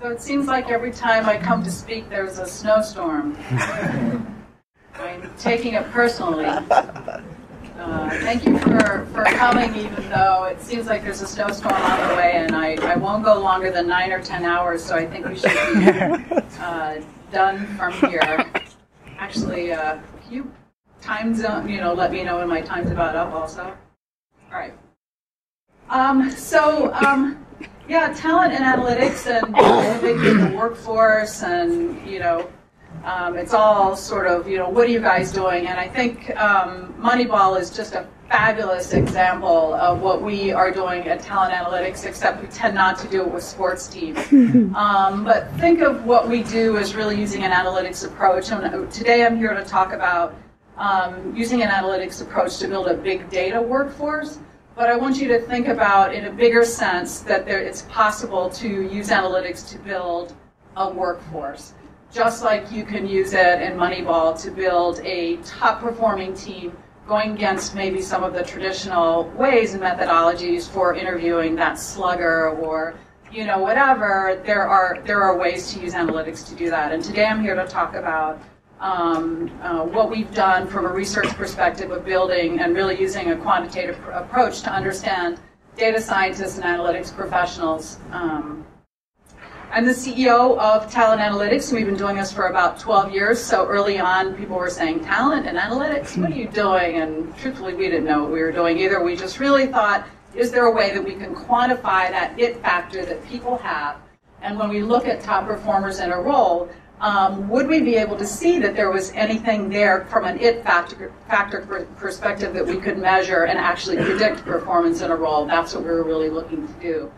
So it seems like every time I come to speak, there's a snowstorm. I'm taking it personally. Uh, thank you for, for coming, even though it seems like there's a snowstorm on the way, and I, I won't go longer than nine or ten hours, so I think we should be uh, done from here. Actually, uh, can you time zone, you know, let me know when my time's about up also? All right. Um, so, um, yeah, talent and analytics and innovating the workforce and, you know, um, it's all sort of, you know, what are you guys doing? And I think um, Moneyball is just a fabulous example of what we are doing at Talent Analytics, except we tend not to do it with sports teams. Um, but think of what we do as really using an analytics approach. And today I'm here to talk about um, using an analytics approach to build a big data workforce. But I want you to think about, in a bigger sense, that there, it's possible to use analytics to build a workforce. Just like you can use it in Moneyball to build a top performing team going against maybe some of the traditional ways and methodologies for interviewing that slugger or you know whatever there are there are ways to use analytics to do that. And today i'm here to talk about um, uh, what we've done from a research perspective of building and really using a quantitative pr- approach to understand data scientists and analytics professionals um, I'm the CEO of Talent Analytics, and we've been doing this for about 12 years. So early on, people were saying, Talent and analytics, what are you doing? And truthfully, we didn't know what we were doing either. We just really thought, is there a way that we can quantify that it factor that people have? And when we look at top performers in a role, um, would we be able to see that there was anything there from an it factor, factor perspective that we could measure and actually predict performance in a role? That's what we were really looking to do.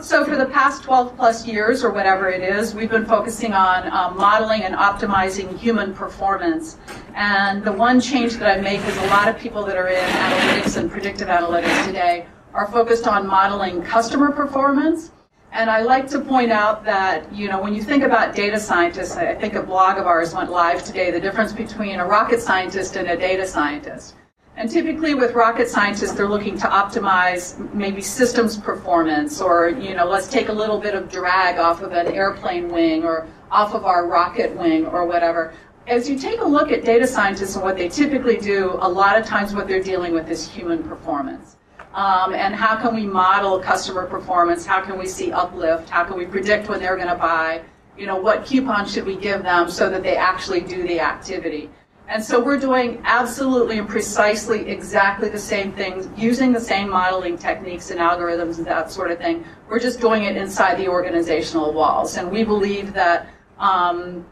So for the past 12 plus years or whatever it is, we've been focusing on um, modeling and optimizing human performance. And the one change that I make is a lot of people that are in analytics and predictive analytics today are focused on modeling customer performance and I like to point out that, you know, when you think about data scientists, I think a blog of ours went live today, the difference between a rocket scientist and a data scientist. And typically with rocket scientists, they're looking to optimize maybe systems performance or, you know, let's take a little bit of drag off of an airplane wing or off of our rocket wing or whatever. As you take a look at data scientists and what they typically do, a lot of times what they're dealing with is human performance. Um, and how can we model customer performance? How can we see uplift? How can we predict when they're going to buy? You know, what coupon should we give them so that they actually do the activity? And so we're doing absolutely and precisely exactly the same things, using the same modeling techniques and algorithms and that sort of thing. We're just doing it inside the organizational walls. And we believe that um,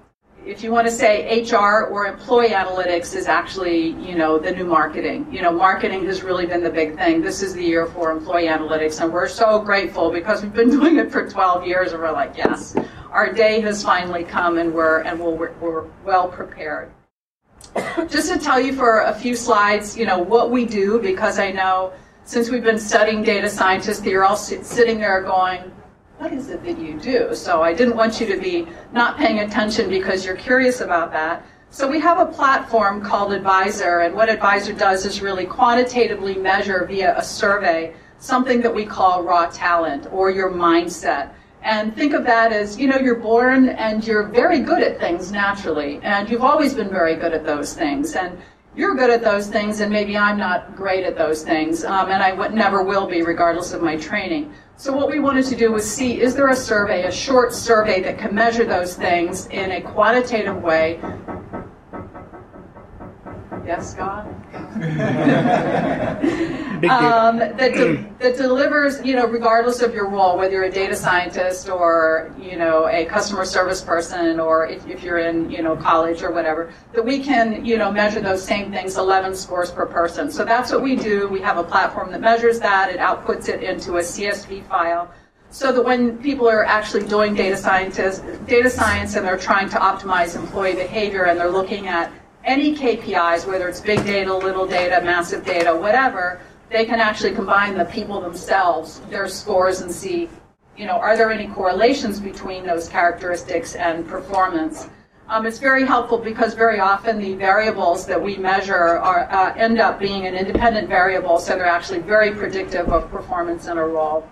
if you want to say HR or employee analytics is actually, you know, the new marketing. You know, marketing has really been the big thing. This is the year for employee analytics, and we're so grateful because we've been doing it for 12 years, and we're like, yes, our day has finally come, and we're and we're, we're well prepared. Just to tell you for a few slides, you know, what we do, because I know since we've been studying data scientists, you're all sitting there going, what is it that you do? So I didn't want you to be not paying attention because you're curious about that. So we have a platform called Advisor, and what Advisor does is really quantitatively measure via a survey something that we call raw talent or your mindset. And think of that as, you know, you're born and you're very good at things naturally, and you've always been very good at those things. And you're good at those things, and maybe I'm not great at those things, um, and I w- never will be, regardless of my training. So what we wanted to do was see, is there a survey, a short survey that can measure those things in a quantitative way? Yes, God? um, that, de- that delivers, you know, regardless of your role, whether you're a data scientist or, you know, a customer service person or if, if you're in, you know, college or whatever, that we can, you know, measure those same things, 11 scores per person. So that's what we do. We have a platform that measures that. It outputs it into a CSV file so that when people are actually doing data scientist, data science and they're trying to optimize employee behavior and they're looking at any KPIs, whether it's big data, little data, massive data, whatever, they can actually combine the people themselves, their scores, and see, you know, are there any correlations between those characteristics and performance? Um, it's very helpful because very often the variables that we measure are, uh, end up being an independent variable, so they're actually very predictive of performance in a role.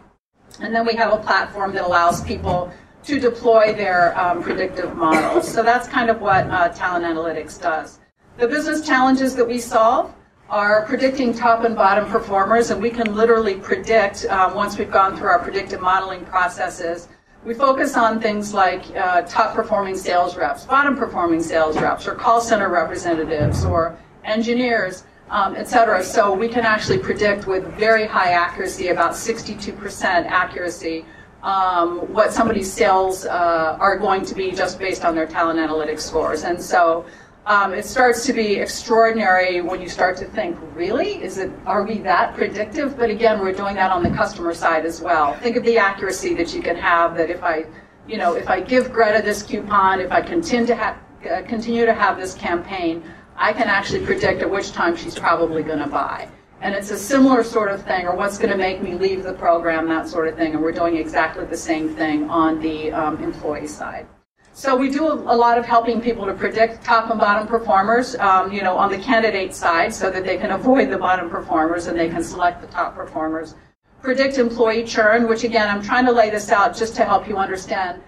And then we have a platform that allows people to deploy their um, predictive models. So that's kind of what uh, talent analytics does. The business challenges that we solve are predicting top and bottom performers, and we can literally predict um, once we've gone through our predictive modeling processes. We focus on things like uh, top performing sales reps, bottom performing sales reps, or call center representatives, or engineers, um, et cetera. So we can actually predict with very high accuracy, about 62% accuracy, um, what somebody's sales uh, are going to be just based on their talent analytics scores. And so um, it starts to be extraordinary when you start to think, really? Is it, are we that predictive? But again, we're doing that on the customer side as well. Think of the accuracy that you can have that if I, you know, if I give Greta this coupon, if I continue to have, uh, continue to have this campaign, I can actually predict at which time she's probably going to buy. And it's a similar sort of thing, or what's going to make me leave the program, that sort of thing. And we're doing exactly the same thing on the um, employee side. So we do a, lot of helping people to predict top and bottom performers, um, you know, on the candidate side, so that they can avoid the bottom performers and they can select the top performers. Predict employee churn, which again, I'm trying to lay this out just to help you understand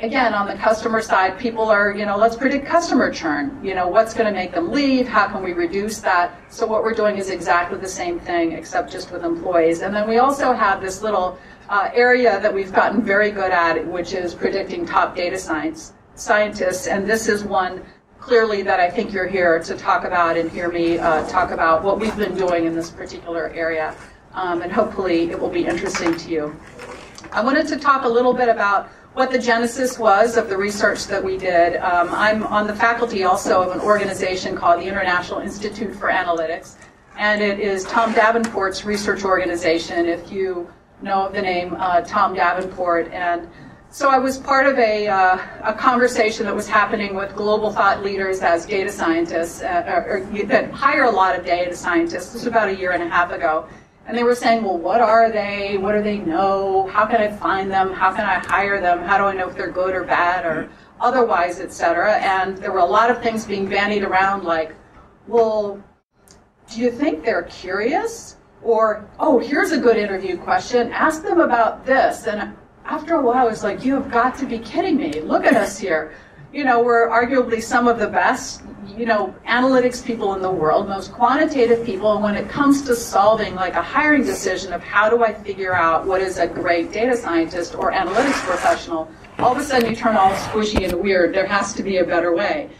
again, on the customer side, people are, you know, let's predict customer churn. You know, what's going to make them leave? How can we reduce that? So what we're doing is exactly the same thing, except just with employees. And then we also have this little uh, area that we've gotten very good at, which is predicting top data science scientists. And this is one clearly that I think you're here to talk about and hear me uh, talk about what we've been doing in this particular area. Um, and hopefully it will be interesting to you. I wanted to talk a little bit about what the genesis was of the research that we did. Um, I'm on the faculty also of an organization called the International Institute for Analytics, and it is Tom Davenport's research organization, if you know the name uh, Tom Davenport. And so I was part of a, uh, a conversation that was happening with global thought leaders as data scientists, uh, or, or, that hire a lot of data scientists. This was about a year and a half ago. And they were saying, well, what are they? What do they know? How can I find them? How can I hire them? How do I know if they're good or bad or otherwise, et cetera? And there were a lot of things being bandied around like, well, do you think they're curious? Or, oh, here's a good interview question. Ask them about this. And after a while, I was like, you have got to be kidding me. Look at us here. You know, we're arguably some of the best you know, analytics people in the world, most quantitative people, and when it comes to solving like a hiring decision of how do I figure out what is a great data scientist or analytics professional, all of a sudden you turn all squishy and weird. There has to be a better way.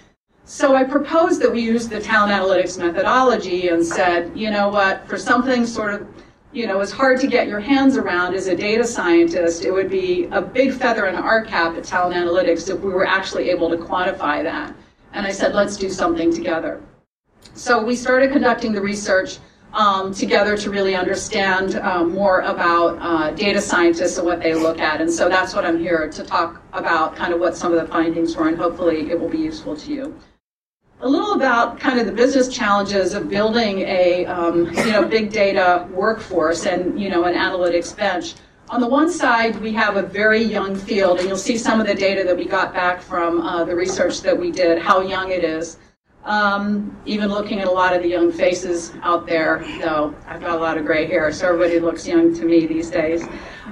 So I proposed that we use the talent analytics methodology and said, you know what, for something sort of, you know, as hard to get your hands around as a data scientist, it would be a big feather in our cap at talent analytics if we were actually able to quantify that. And I said, let's do something together. So we started conducting the research um, together to really understand um, more about uh, data scientists and what they look at. And so that's what I'm here to talk about, kind of what some of the findings were, and hopefully it will be useful to you. A little about kind of the business challenges of building a um, you know big data workforce and you know an analytics bench. On the one side, we have a very young field, and you'll see some of the data that we got back from uh, the research that we did, how young it is. Um, even looking at a lot of the young faces out there, though I've got a lot of gray hair, so everybody looks young to me these days.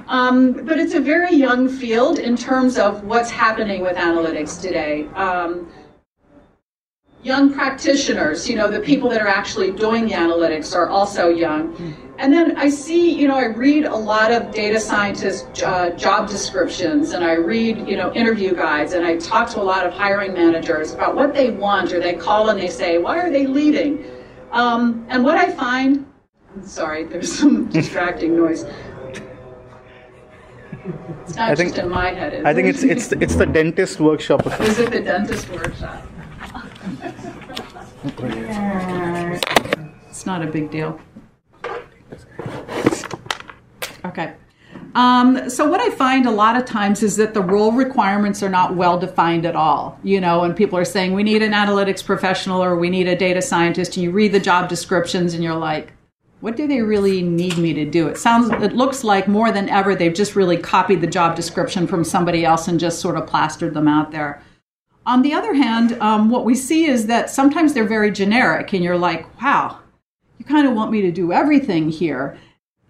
Um, but it's a very young field in terms of what's happening with analytics today. Um, young practitioners, you know, the people that are actually doing the analytics are also young. And then I see, you know, I read a lot of data scientist uh, job descriptions and I read, you know, interview guides and I talk to a lot of hiring managers about what they want or they call and they say, why are they leaving? Um, and what I find, sorry, there's some distracting noise. It's not I just think, in my head. I think it's it's it's the dentist workshop. Is it the dentist workshop? It's not a big deal. Okay. Um, so what I find a lot of times is that the role requirements are not well defined at all. You know, and people are saying we need an analytics professional or we need a data scientist, and you read the job descriptions and you're like, what do they really need me to do? It sounds, it looks like more than ever they've just really copied the job description from somebody else and just sort of plastered them out there. On the other hand, um, what we see is that sometimes they're very generic, and you're like, wow, you kind of want me to do everything here.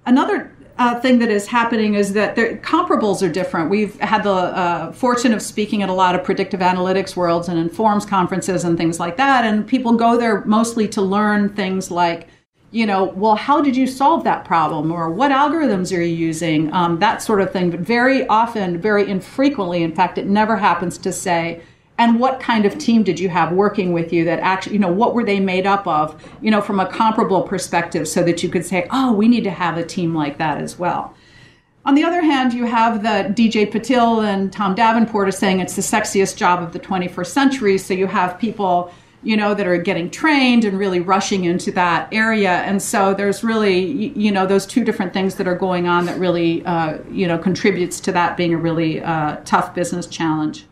Another uh, thing that is happening is that the comparables are different. We've had the uh, fortune of speaking at a lot of predictive analytics worlds and informs conferences and things like that, and people go there mostly to learn things like, you know, well, how did you solve that problem, or what algorithms are you using, um, that sort of thing. But very often, very infrequently, in fact, it never happens to say and what kind of team did you have working with you that actually you know what were they made up of you know from a comparable perspective so that you could say oh we need to have a team like that as well. On the other hand you have the dj patil and tom davenport are saying it's the sexiest job of the 21st century. So you have people you know that are getting trained and really rushing into that area. And so there's really you know those two different things that are going on that really uh, you know contributes to that being a really uh, tough business challenge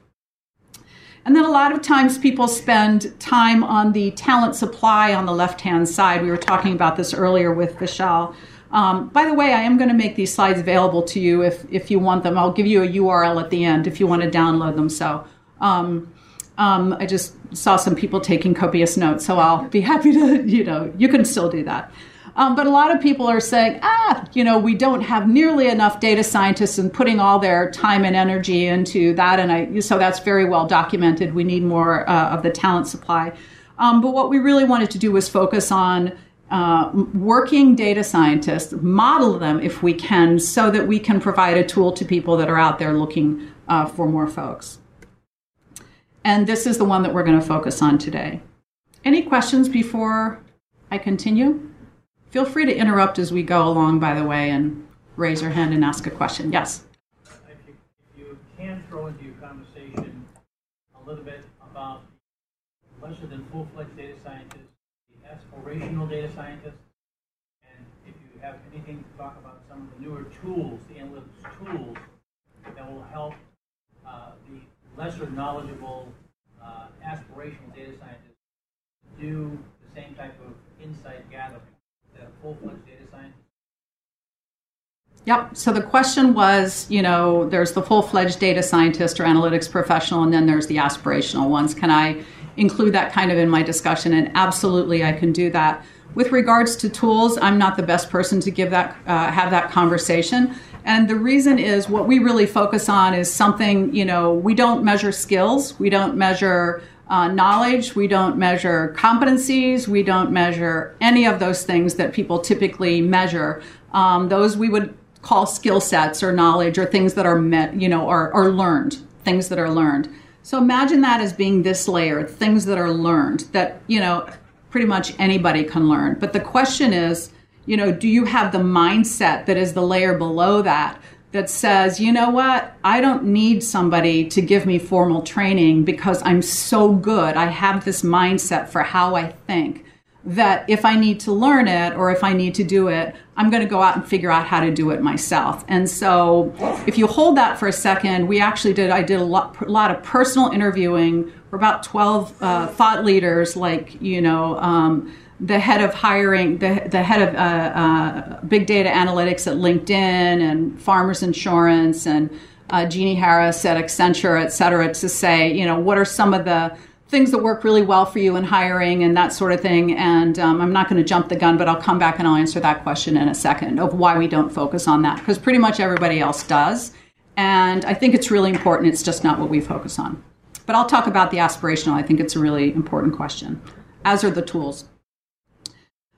and then a lot of times people spend time on the talent supply on the left hand side. We were talking about this earlier with Vishal. Um, by the way, I am going to make these slides available to you if, if you want them. I'll give you a URL at the end if you want to download them. So um, um, I just saw some people taking copious notes, so I'll be happy to, you know, you can still do that. Um, but a lot of people are saying, ah, you know, we don't have nearly enough data scientists and putting all their time and energy into that. And I, so that's very well documented. We need more uh, of the talent supply. Um, but what we really wanted to do was focus on uh, working data scientists, model them if we can, so that we can provide a tool to people that are out there looking uh, for more folks. And this is the one that we're going to focus on today. Any questions before I continue? Feel free to interrupt as we go along, by the way, and raise your hand and ask a question. Yes? If you, if you can throw into your conversation a little bit about lesser than full-fledged data scientists, the aspirational data scientists, and if you have anything to talk about some of the newer tools, the analytics tools, that will help uh, the lesser knowledgeable uh, aspirational data scientists do the same type of insight gathering? Yep. So the question was, you know, there's the full-fledged data scientist or analytics professional, and then there's the aspirational ones. Can I include that kind of in my discussion? And absolutely, I can do that. With regards to tools, I'm not the best person to give that uh, have that conversation. And the reason is what we really focus on is something, you know, we don't measure skills, we don't measure uh, knowledge, we don't measure competencies, we don't measure any of those things that people typically measure. Um, those we would call skill sets or knowledge or things that are met, you know, are, or learned, things that are learned. So imagine that as being this layer, things that are learned that, you know, pretty much anybody can learn. But the question is, you know, do you have the mindset that is the layer below that that says, you know what, I don't need somebody to give me formal training because I'm so good. I have this mindset for how I think that if I need to learn it or if I need to do it, I'm going to go out and figure out how to do it myself. And so, if you hold that for a second, we actually did, I did a lot, a lot of personal interviewing for about 12 uh, thought leaders, like, you know, um, the head of hiring, the, the head of uh, uh, big data analytics at LinkedIn and Farmers Insurance and uh, Jeannie Harris at Accenture, et cetera, to say, you know, what are some of the things that work really well for you in hiring and that sort of thing. And um, I'm not going to jump the gun, but I'll come back and I'll answer that question in a second of why we don't focus on that because pretty much everybody else does. And I think it's really important. It's just not what we focus on. But I'll talk about the aspirational. I think it's a really important question, as are the tools.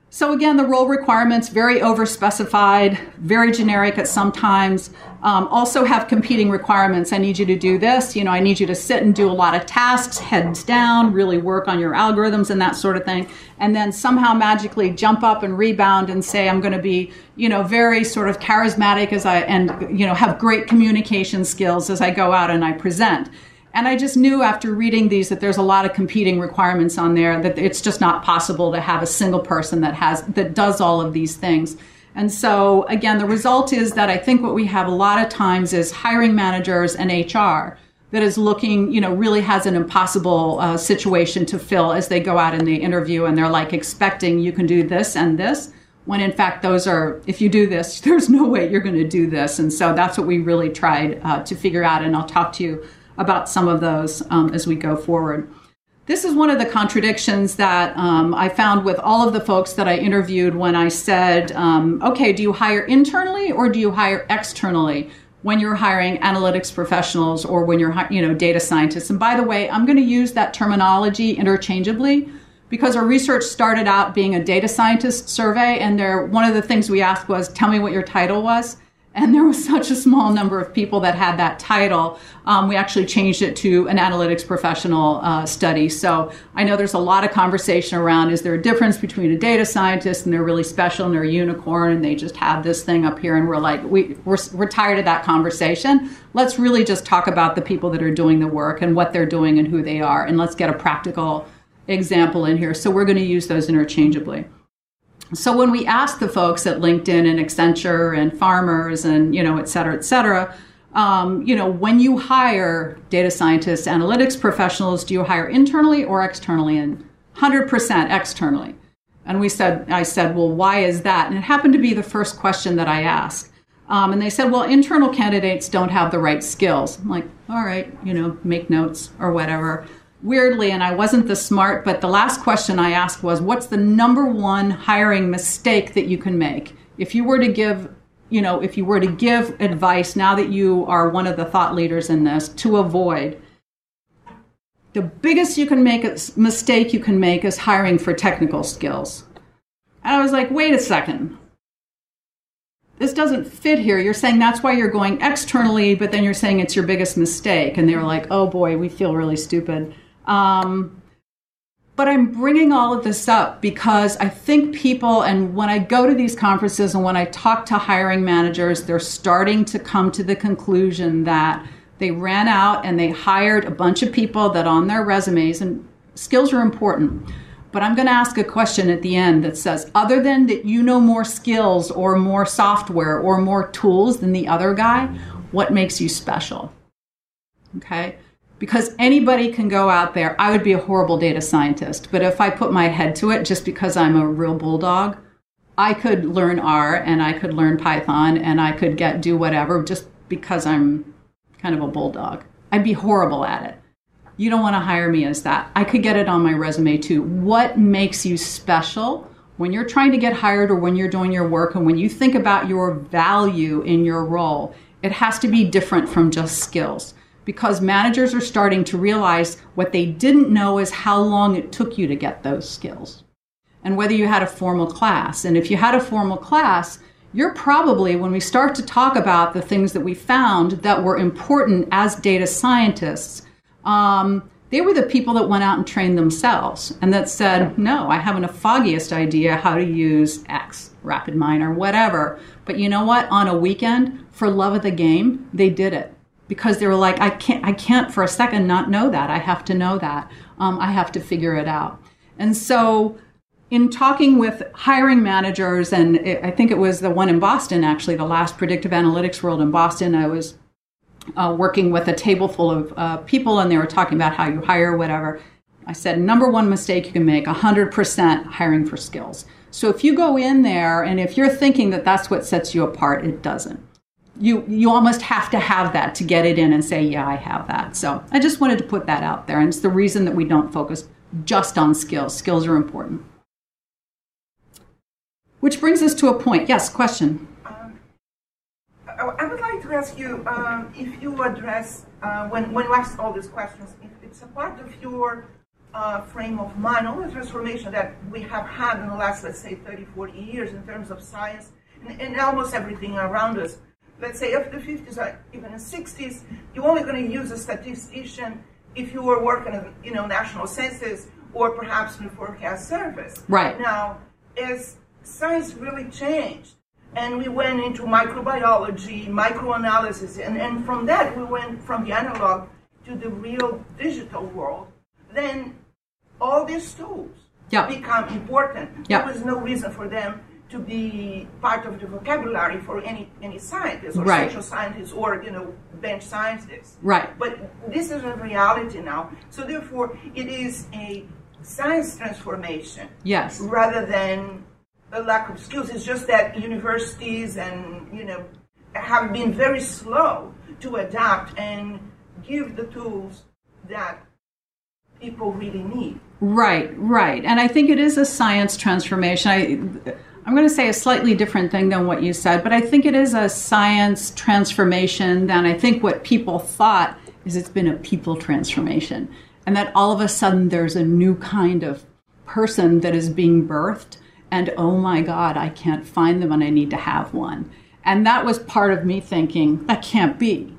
So again, the role requirements very overspecified, very generic at some times. Um, also have competing requirements. I need you to do this. You know, I need you to sit and do a lot of tasks, heads down, really work on your algorithms and that sort of thing. And then somehow magically jump up and rebound and say, I'm going to be, you know, very sort of charismatic as I and you know have great communication skills as I go out and I present. And I just knew after reading these that there's a lot of competing requirements on there that it's just not possible to have a single person that has that does all of these things. And so again, the result is that I think what we have a lot of times is hiring managers and HR that is looking, you know, really has an impossible uh, situation to fill as they go out in the interview and they're like expecting you can do this and this when in fact those are if you do this there's no way you're going to do this and so that's what we really tried uh, to figure out and i'll talk to you about some of those um, as we go forward. this is one of the contradictions that um, I found with all of the folks that I interviewed when I said, um, okay, do you hire internally or do you hire externally when you're hiring analytics professionals or when you're, you know, data scientists? And by the way, I'm going to use that terminology interchangeably because our research started out being a data scientist survey and there one of the things we asked was tell me what your title was and there was such a small number of people that had that title. Um, we actually changed it to an analytics professional uh, study. So I know there's a lot of conversation around is there a difference between a data scientist and they're really special and they're a unicorn and they just have this thing up here and we're like, we, we're, we're tired of that conversation. Let's really just talk about the people that are doing the work and what they're doing and who they are. And let's get a practical example in here. So we're going to use those interchangeably so when we asked the folks at LinkedIn and Accenture and farmers and you know et cetera, et cetera, um, you know when you hire data scientists, analytics professionals, do you hire internally or externally? And 100% externally. And we said, I said, well, why is that? And it happened to be the first question that I asked. Um, and they said, well, internal candidates don't have the right skills. I'm like, all right, you know, make notes or whatever weirdly, and I wasn't the smart, but the last question I asked was, what's the number one hiring mistake that you can make? If you were to give, you know, if you were to give advice now that you are one of the thought leaders in this to avoid, the biggest you can make a mistake you can make is hiring for technical skills. And I was like, wait a second. This doesn't fit here. You're saying that's why you're going externally, but then you're saying it's your biggest mistake. And they were like, oh boy, we feel really stupid. Um, but I'm bringing all of this up because I think people, and when I go to these conferences and when I talk to hiring managers, they're starting to come to the conclusion that they ran out and they hired a bunch of people that on their resumes, and skills are important. But I'm going to ask a question at the end that says, other than that you know more skills or more software or more tools than the other guy, what makes you special? Okay because anybody can go out there. I would be a horrible data scientist, but if I put my head to it, just because I'm a real bulldog, I could learn R and I could learn Python and I could get do whatever just because I'm kind of a bulldog. I'd be horrible at it. You don't want to hire me as that. I could get it on my resume too. What makes you special when you're trying to get hired or when you're doing your work and when you think about your value in your role? It has to be different from just skills because managers are starting to realize what they didn't know is how long it took you to get those skills and whether you had a formal class. And if you had a formal class, you're probably, when we start to talk about the things that we found that were important as data scientists, um, they were the people that went out and trained themselves and that said, no, I haven't a foggiest idea how to use X, RapidMiner, or whatever. But you know what? On a weekend, for love of the game, they did it because they were like, I can't, I can't for a second not know that. I have to know that. Um, I have to figure it out. And so, in talking with hiring managers, and it, I think it was the one in Boston, actually, the last predictive analytics world in Boston, I was uh, working with a table full of uh, people, and they were talking about how you hire, whatever. I said, number one mistake you can make 100% hiring for skills. So if you go in there and if you're thinking that that's what sets you apart, it doesn't you you almost have to have that to get it in and say yeah i have that. So i just wanted to put that out there and it's the reason that we don't focus just on skills. Skills are important. Which brings us to a point. Yes question. Um, i would like to ask you um, if you address uh, when, when you ask all these questions if it's a part of your uh, frame of mind all the transformation that we have had in the last let's say 30 40 years in terms of science and, and almost everything around us let's say after the 50s or even the 60s, you're only going to use a statistician if you were working in, you know, national census or perhaps in the forecast service. Right. Now, as science really changed, and we went into microbiology, microanalysis, and, and from that we went from the analog to the real digital world, then all these tools yeah. become important. Yeah. There was no reason for them to be part of the vocabulary for any any scientist or right. social scientist or you know bench scientist. Right. But this is a reality now. So therefore, it is a science transformation. Yes. Rather than a lack of skills. It's just that universities and you know have been very slow to adapt and give the tools that people really need. Right, right. And I think it is a science transformation. I, I'm going to say a slightly different thing than what you said, but I think it is a science transformation than I think what people thought is it's been a people transformation. And that all of a sudden there's a new kind of person that is being birthed, and oh my God, I can't find them and I need to have one. And that was part of me thinking, that can't be.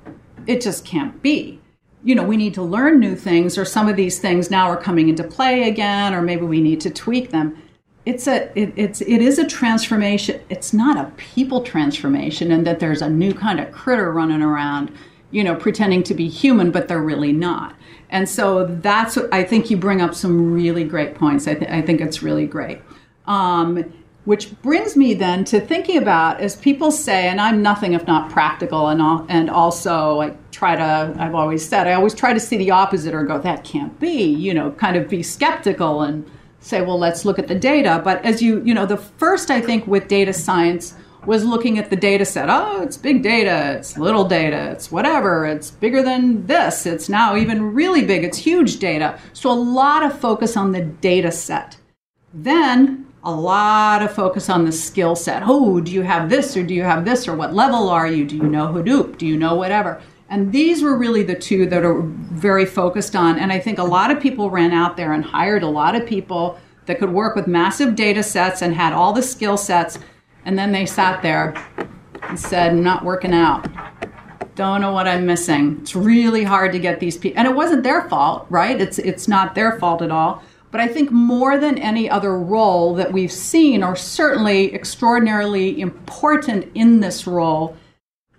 It just can't be. You know, we need to learn new things, or some of these things now are coming into play again, or maybe we need to tweak them. It's a it, it's it is a transformation. It's not a people transformation, and that there's a new kind of critter running around, you know, pretending to be human, but they're really not. And so that's I think you bring up some really great points. I, th- I think it's really great. Um, which brings me then to thinking about as people say and i'm nothing if not practical and, all, and also i try to i've always said i always try to see the opposite or go that can't be you know kind of be skeptical and say well let's look at the data but as you you know the first i think with data science was looking at the data set oh it's big data it's little data it's whatever it's bigger than this it's now even really big it's huge data so a lot of focus on the data set then a lot of focus on the skill set. Oh, do you have this or do you have this or what level are you? Do you know Hadoop? Do you know whatever? And these were really the two that are very focused on. And I think a lot of people ran out there and hired a lot of people that could work with massive data sets and had all the skill sets. And then they sat there and said, not working out. Don't know what I'm missing. It's really hard to get these people. And it wasn't their fault, right? It's, it's not their fault at all. But I think more than any other role that we've seen, or certainly extraordinarily important in this role,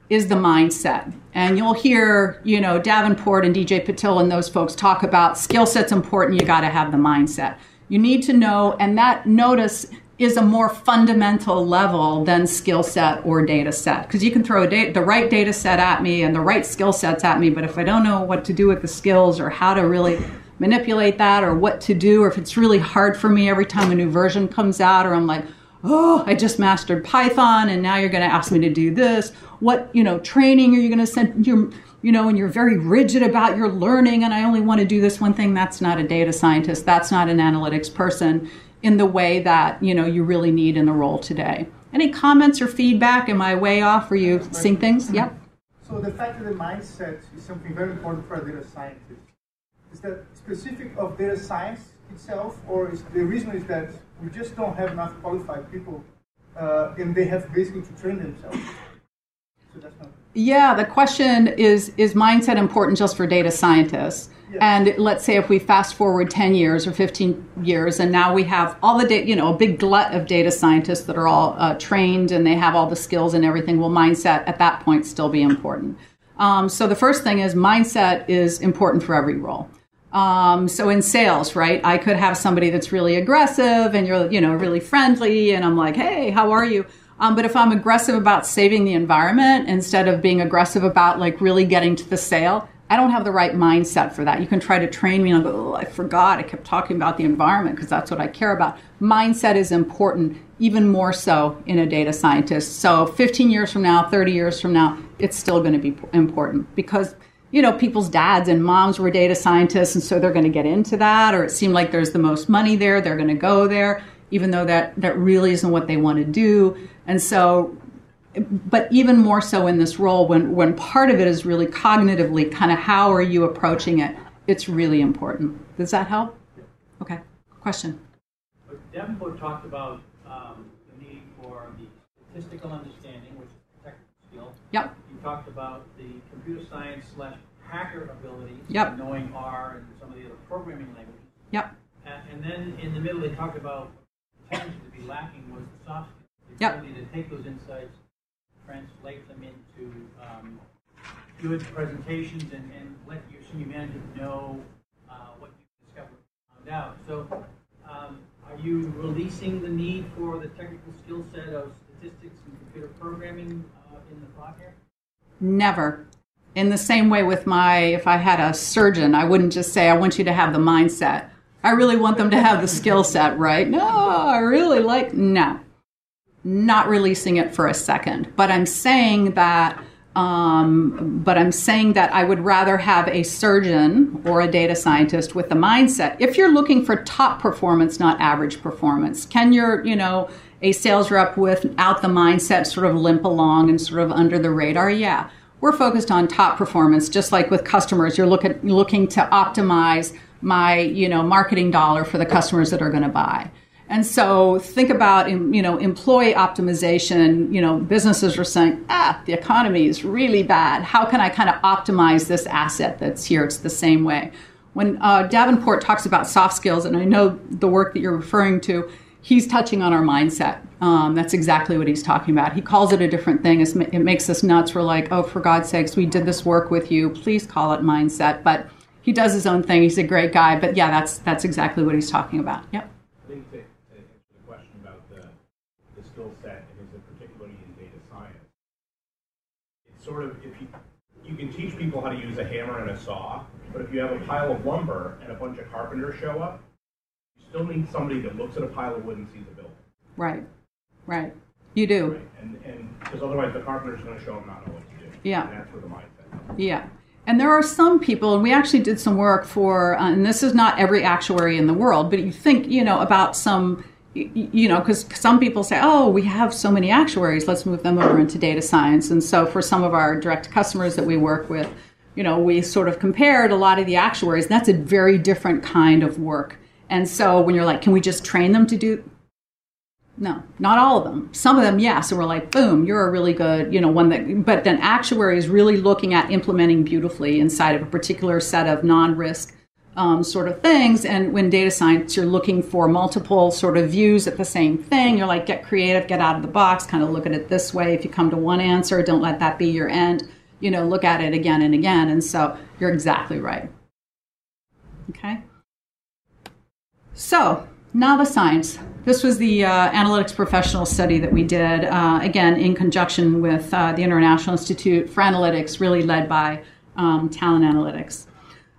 is the mindset. And you'll hear, you know, Davenport and DJ Patil and those folks talk about skill sets important, you got to have the mindset. You need to know, and that notice is a more fundamental level than skill set or data set. Because you can throw da- the right data set at me and the right skill sets at me, but if I don't know what to do with the skills or how to really manipulate that or what to do, or if it's really hard for me every time a new version comes out, or I'm like, oh, I just mastered Python and now you're going to ask me to do this. What, you know, training are you going to send your, you know, and you're very rigid about your learning and I only want to do this one thing. That's not a data scientist. That's not an analytics person in the way that, you know, you really need in the role today. Any comments or feedback? Am I way off? Are you seeing things? Mm-hmm. Yep. So the fact that the mindset is something very important for a data scientist. Is that specific of data science itself, or is the reason is that we just don't have enough qualified people, uh, and they have basically to train themselves. So that's not. Yeah, the question is is mindset important just for data scientists? Yes. And let's say if we fast forward 10 years or 15 years, and now we have all the data, you know, a big glut of data scientists that are all uh, trained and they have all the skills and everything, will mindset at that point still be important? Um, so the first thing is mindset is important for every role. Um, so in sales, right, I could have somebody that's really aggressive and you're, you know, really friendly, and I'm like, hey, how are you? Um, but if I'm aggressive about saving the environment instead of being aggressive about like really getting to the sale, I don't have the right mindset for that. You can try to train me and I'll go, oh, I forgot. I kept talking about the environment because that's what I care about. Mindset is important, even more so in a data scientist. So 15 years from now, 30 years from now, it's still going to be important because you know, people's dads and moms were data scientists, and so they're going to get into that, or it seemed like there's the most money there, they're going to go there, even though that, that really isn't what they want to do. And so, but even more so in this role, when, when part of it is really cognitively kind of how are you approaching it, it's really important. Does that help? Okay. Question. Davenport talked about um, the need for the statistical understanding, which is a technical skill. Yep. You talked about computer science slash hacker abilities, Yep. knowing R and some of the other programming languages. Yep. Uh, and then in the middle, they talked about tended to be lacking was the soft skills, the Yep. ability to take those insights, translate them into um, good presentations, and, and let your senior management know uh, what you discovered, found out. So, um, are you releasing the need for the technical skill set of statistics and computer programming uh, in the thought here? Never. In the same way with my, if I had a surgeon, I wouldn't just say, I want you to have the mindset. I really want them to have the skill set, right? No, I really like, no. Not releasing it for a second. But I'm saying that Um, but I'm saying that I would rather have a surgeon or a data scientist with the mindset. If you're looking for top performance, not average performance, can your, you know, a sales rep without the mindset sort of limp along and sort of under the radar? Yeah. We're focused on top performance, just like with customers. You're look at, looking to optimize my, you know, marketing dollar for the customers that are going to buy. And so think about, you know, employee optimization. You know, businesses are saying, ah, the economy is really bad. How can I kind of optimize this asset that's here? It's the same way. When uh, Davenport talks about soft skills, and I know the work that you're referring to, he's touching on our mindset. Um, that's exactly what he's talking about. He calls it a different thing. It's, it makes us nuts. We're like, oh, for God's sakes, we did this work with you. Please call it mindset. But he does his own thing. He's a great guy. But yeah, that's that's exactly what he's talking about. Yep. I think that the question about the, the skill set, and particularly in data science, it's sort of if you you can teach people how to use a hammer and a saw, but if you have a pile of lumber and a bunch of carpenters show up, still need somebody that looks at a pile of wood and sees a building. Right, right. You do. Right. And and because otherwise the carpenter's going to show them not know what to do. Yeah. And that's where the mindset. Yeah. And there are some people, and we actually did some work for, uh, and this is not every actuary in the world, but you think, you know, about some you know, because some people say, oh, we have so many actuaries, let's move them over into data science. And so for some of our direct customers that we work with, you know, we sort of compared a lot of the actuaries. And that's a very different kind of work. And so when you're like, can we just train them to do? No, not all of them. Some of them, yes. And we're like, boom, you're a really good, you know, one that, but then actuary is really looking at implementing beautifully inside of a particular set of non risk um, sort of things. And when data science, you're looking for multiple sort of views at the same thing. You're like, get creative, get out of the box, kind of look at it this way. If you come to one answer, don't let that be your end. You know, look at it again and again. And so you're exactly right. Okay. So the science. This was the uh, analytics professional study that we did, uh, again, in conjunction with uh, the International Institute for Analytics, really led by um, Talent Analytics.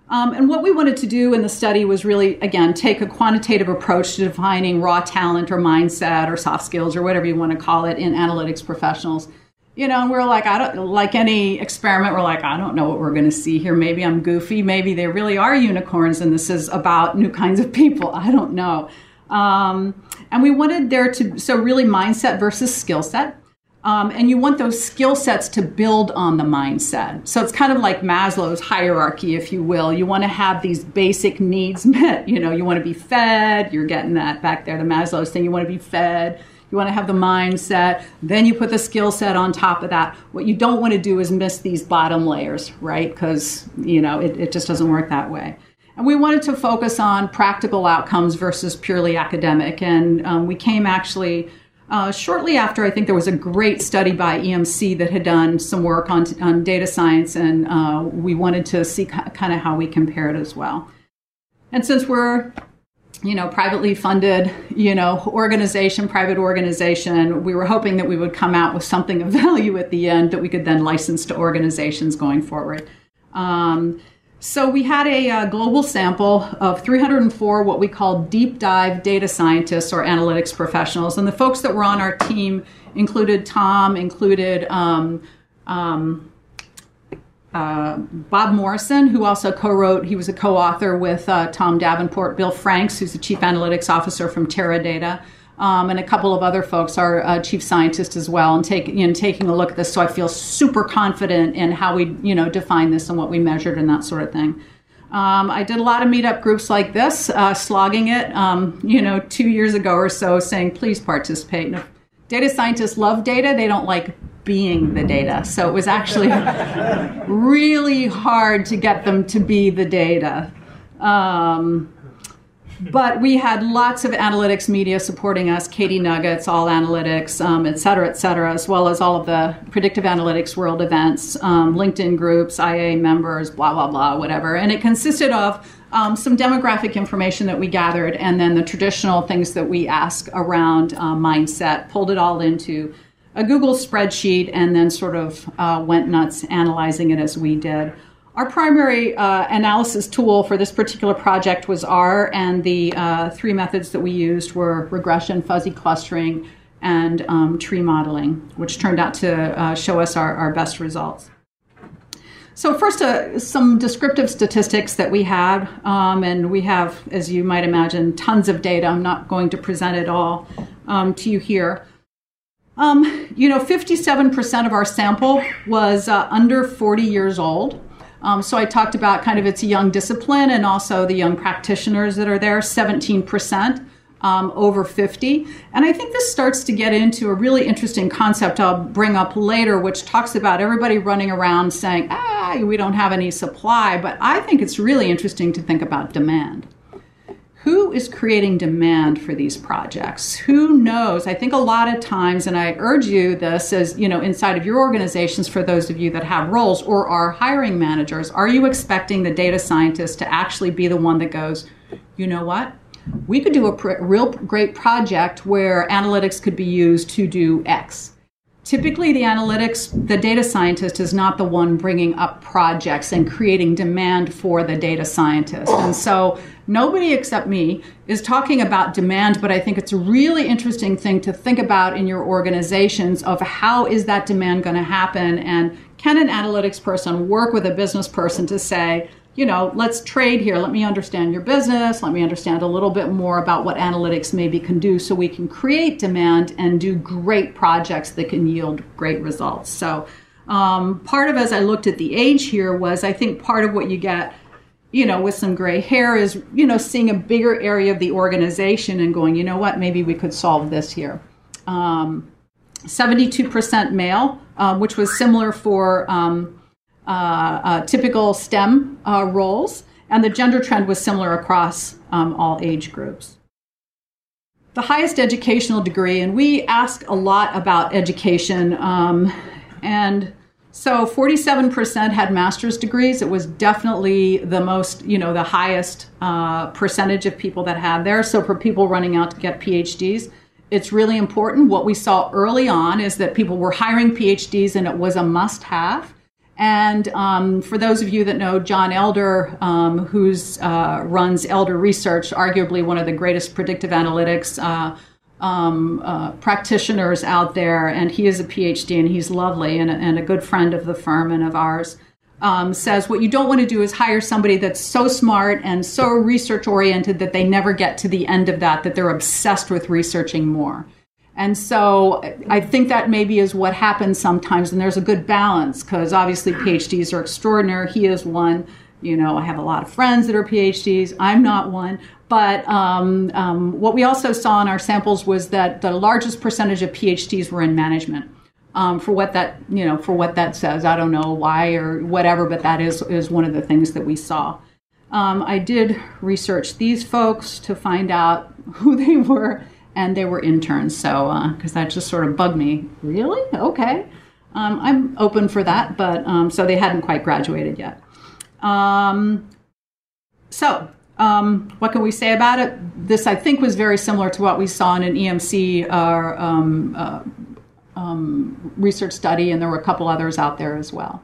Um, and what we wanted to do in the study was really, again, take a quantitative approach to defining raw talent or mindset or soft skills or whatever you want to call it in analytics professionals. You know, and we're like, I don't like any experiment. We're like, I don't know what we're going to see here. Maybe I'm goofy. Maybe they really are unicorns, and this is about new kinds of people. I don't know. Um, and we wanted there to so really mindset versus skill set. Um, and you want those skill sets to build on the mindset. So it's kind of like Maslow's hierarchy, if you will. You want to have these basic needs met. You know, you want to be fed. You're getting that back there, the Maslow's thing. You want to be fed. You want to have the mindset. Then you put the skill set on top of that. What you don't want to do is miss these bottom layers, right? Because, you know, it, it just doesn't work that way. And we wanted to focus on practical outcomes versus purely academic. And um, we came actually uh, shortly after, I think there was a great study by EMC that had done some work on, on data science, and uh, we wanted to see kind of how we compared as well. And since we're you know, privately funded, you know, organization, private organization. We were hoping that we would come out with something of value at the end that we could then license to organizations going forward. Um, so we had a, uh, global sample of 304 what we call deep dive data scientists or analytics professionals, and the folks that were on our team included Tom, included um, um, uh, Bob Morison, who also co-wrote. He was a co-author with uh, Tom Davenport, Bill Franks, who's the chief analytics officer from Teradata um, and a couple of other folks are uh, chief scientists as well, and take, you know, taking a look at this. So I feel super confident in how we you know define this and what we measured and that sort of thing. Um, I did a lot of meetup groups like this, uh, slogging it, um, you know, two years ago or so, saying please participate. Data scientists love data, they don't like being the data. So it was actually really hard to get them to be the data. Um, but we had lots of analytics media supporting us KDnuggets all analytics um, et cetera et cetera as well as all of the predictive analytics world events um, linkedin groups ia members blah blah blah whatever and it consisted of um, some demographic information that we gathered and then the traditional things that we ask around uh, mindset pulled it all into a google spreadsheet and then sort of uh, went nuts analyzing it as we did our primary uh, analysis tool for this particular project was R, and the uh, three methods that we used were regression, fuzzy clustering, and um, tree modeling, which turned out to uh, show us our, our best results. So first, uh, some descriptive statistics that we had, um, and we have, as you might imagine, tons of data. I'm not going to present it all um, to you here. Um, you know, 57% of our sample was uh, under 40 years old. Um, so I talked about kind of it's a young discipline and also the young practitioners that are there, 17% um, over 50. And I think this starts to get into a really interesting concept I'll bring up later, which talks about everybody running around saying, ah, we don't have any supply. But I think it's really interesting to think about demand. Who is creating demand for these projects? Who knows? I think a lot of times, and I urge you this as, you know, inside of your organizations for those of you that have roles or are hiring managers, are you expecting the data scientist to actually be the one that goes, you know what? we could do a pr- real great project where analytics could be used to do X. Typically, the analytics, the data scientist is not the one bringing up projects and creating demand for the data scientist. And so, nobody except me is talking about demand, but I think it's a really interesting thing to think about in your organizations of how is that demand going to happen and can an analytics person work with a business person to say, you know, let's trade here. Let me understand your business. Let me understand a little bit more about what analytics maybe can do so we can create demand and do great projects that can yield great results. So, um, part of as I looked at the age here was I think part of what you get, you know, with some gray hair is, you know, seeing a bigger area of the organization and going, you know what, maybe we could solve this here. Um, 72% male, uh, which was similar for. Um, typical STEM uh, roles, and the gender trend was similar across um, all age groups. The highest educational degree, and we ask a lot about education, um, and so 47% had master's degrees. It was definitely the most, you know, the highest uh, percentage of people that had there. So for people running out to get PhDs, it's really important. What we saw early on is that people were hiring PhDs and it was a must have. And um, for those of you that know John Elder, um, who uh, runs Elder Research, arguably one of the greatest predictive analytics uh, um, uh, practitioners out there, and he is a PhD and he's lovely and a, and a good friend of the firm and of ours. Um, says what you don't want to do is hire somebody that's so smart and so research oriented that they never get to the end of that, that they're obsessed with researching more. And so I think that maybe is what happens sometimes, and there's a good balance because obviously PhDs are extraordinary. He is one. You know, I have a lot of friends that are PhDs. I'm not one. But um, um, what we also saw in our samples was that the largest percentage of PhDs were in management. Um, for what that you know, for what that says, I don't know why or whatever, but that is is one of the things that we saw. Um, I did research these folks to find out who they were and they were interns. So, because uh, that just sort of bugged me. Really? Okay. Um, I'm open for that, but um, so they hadn't quite graduated yet. Um, so, um, what can we say about it? This, I think, was very similar to what we saw in an EMC uh, um, uh, um, research study, and there were a couple others out there as well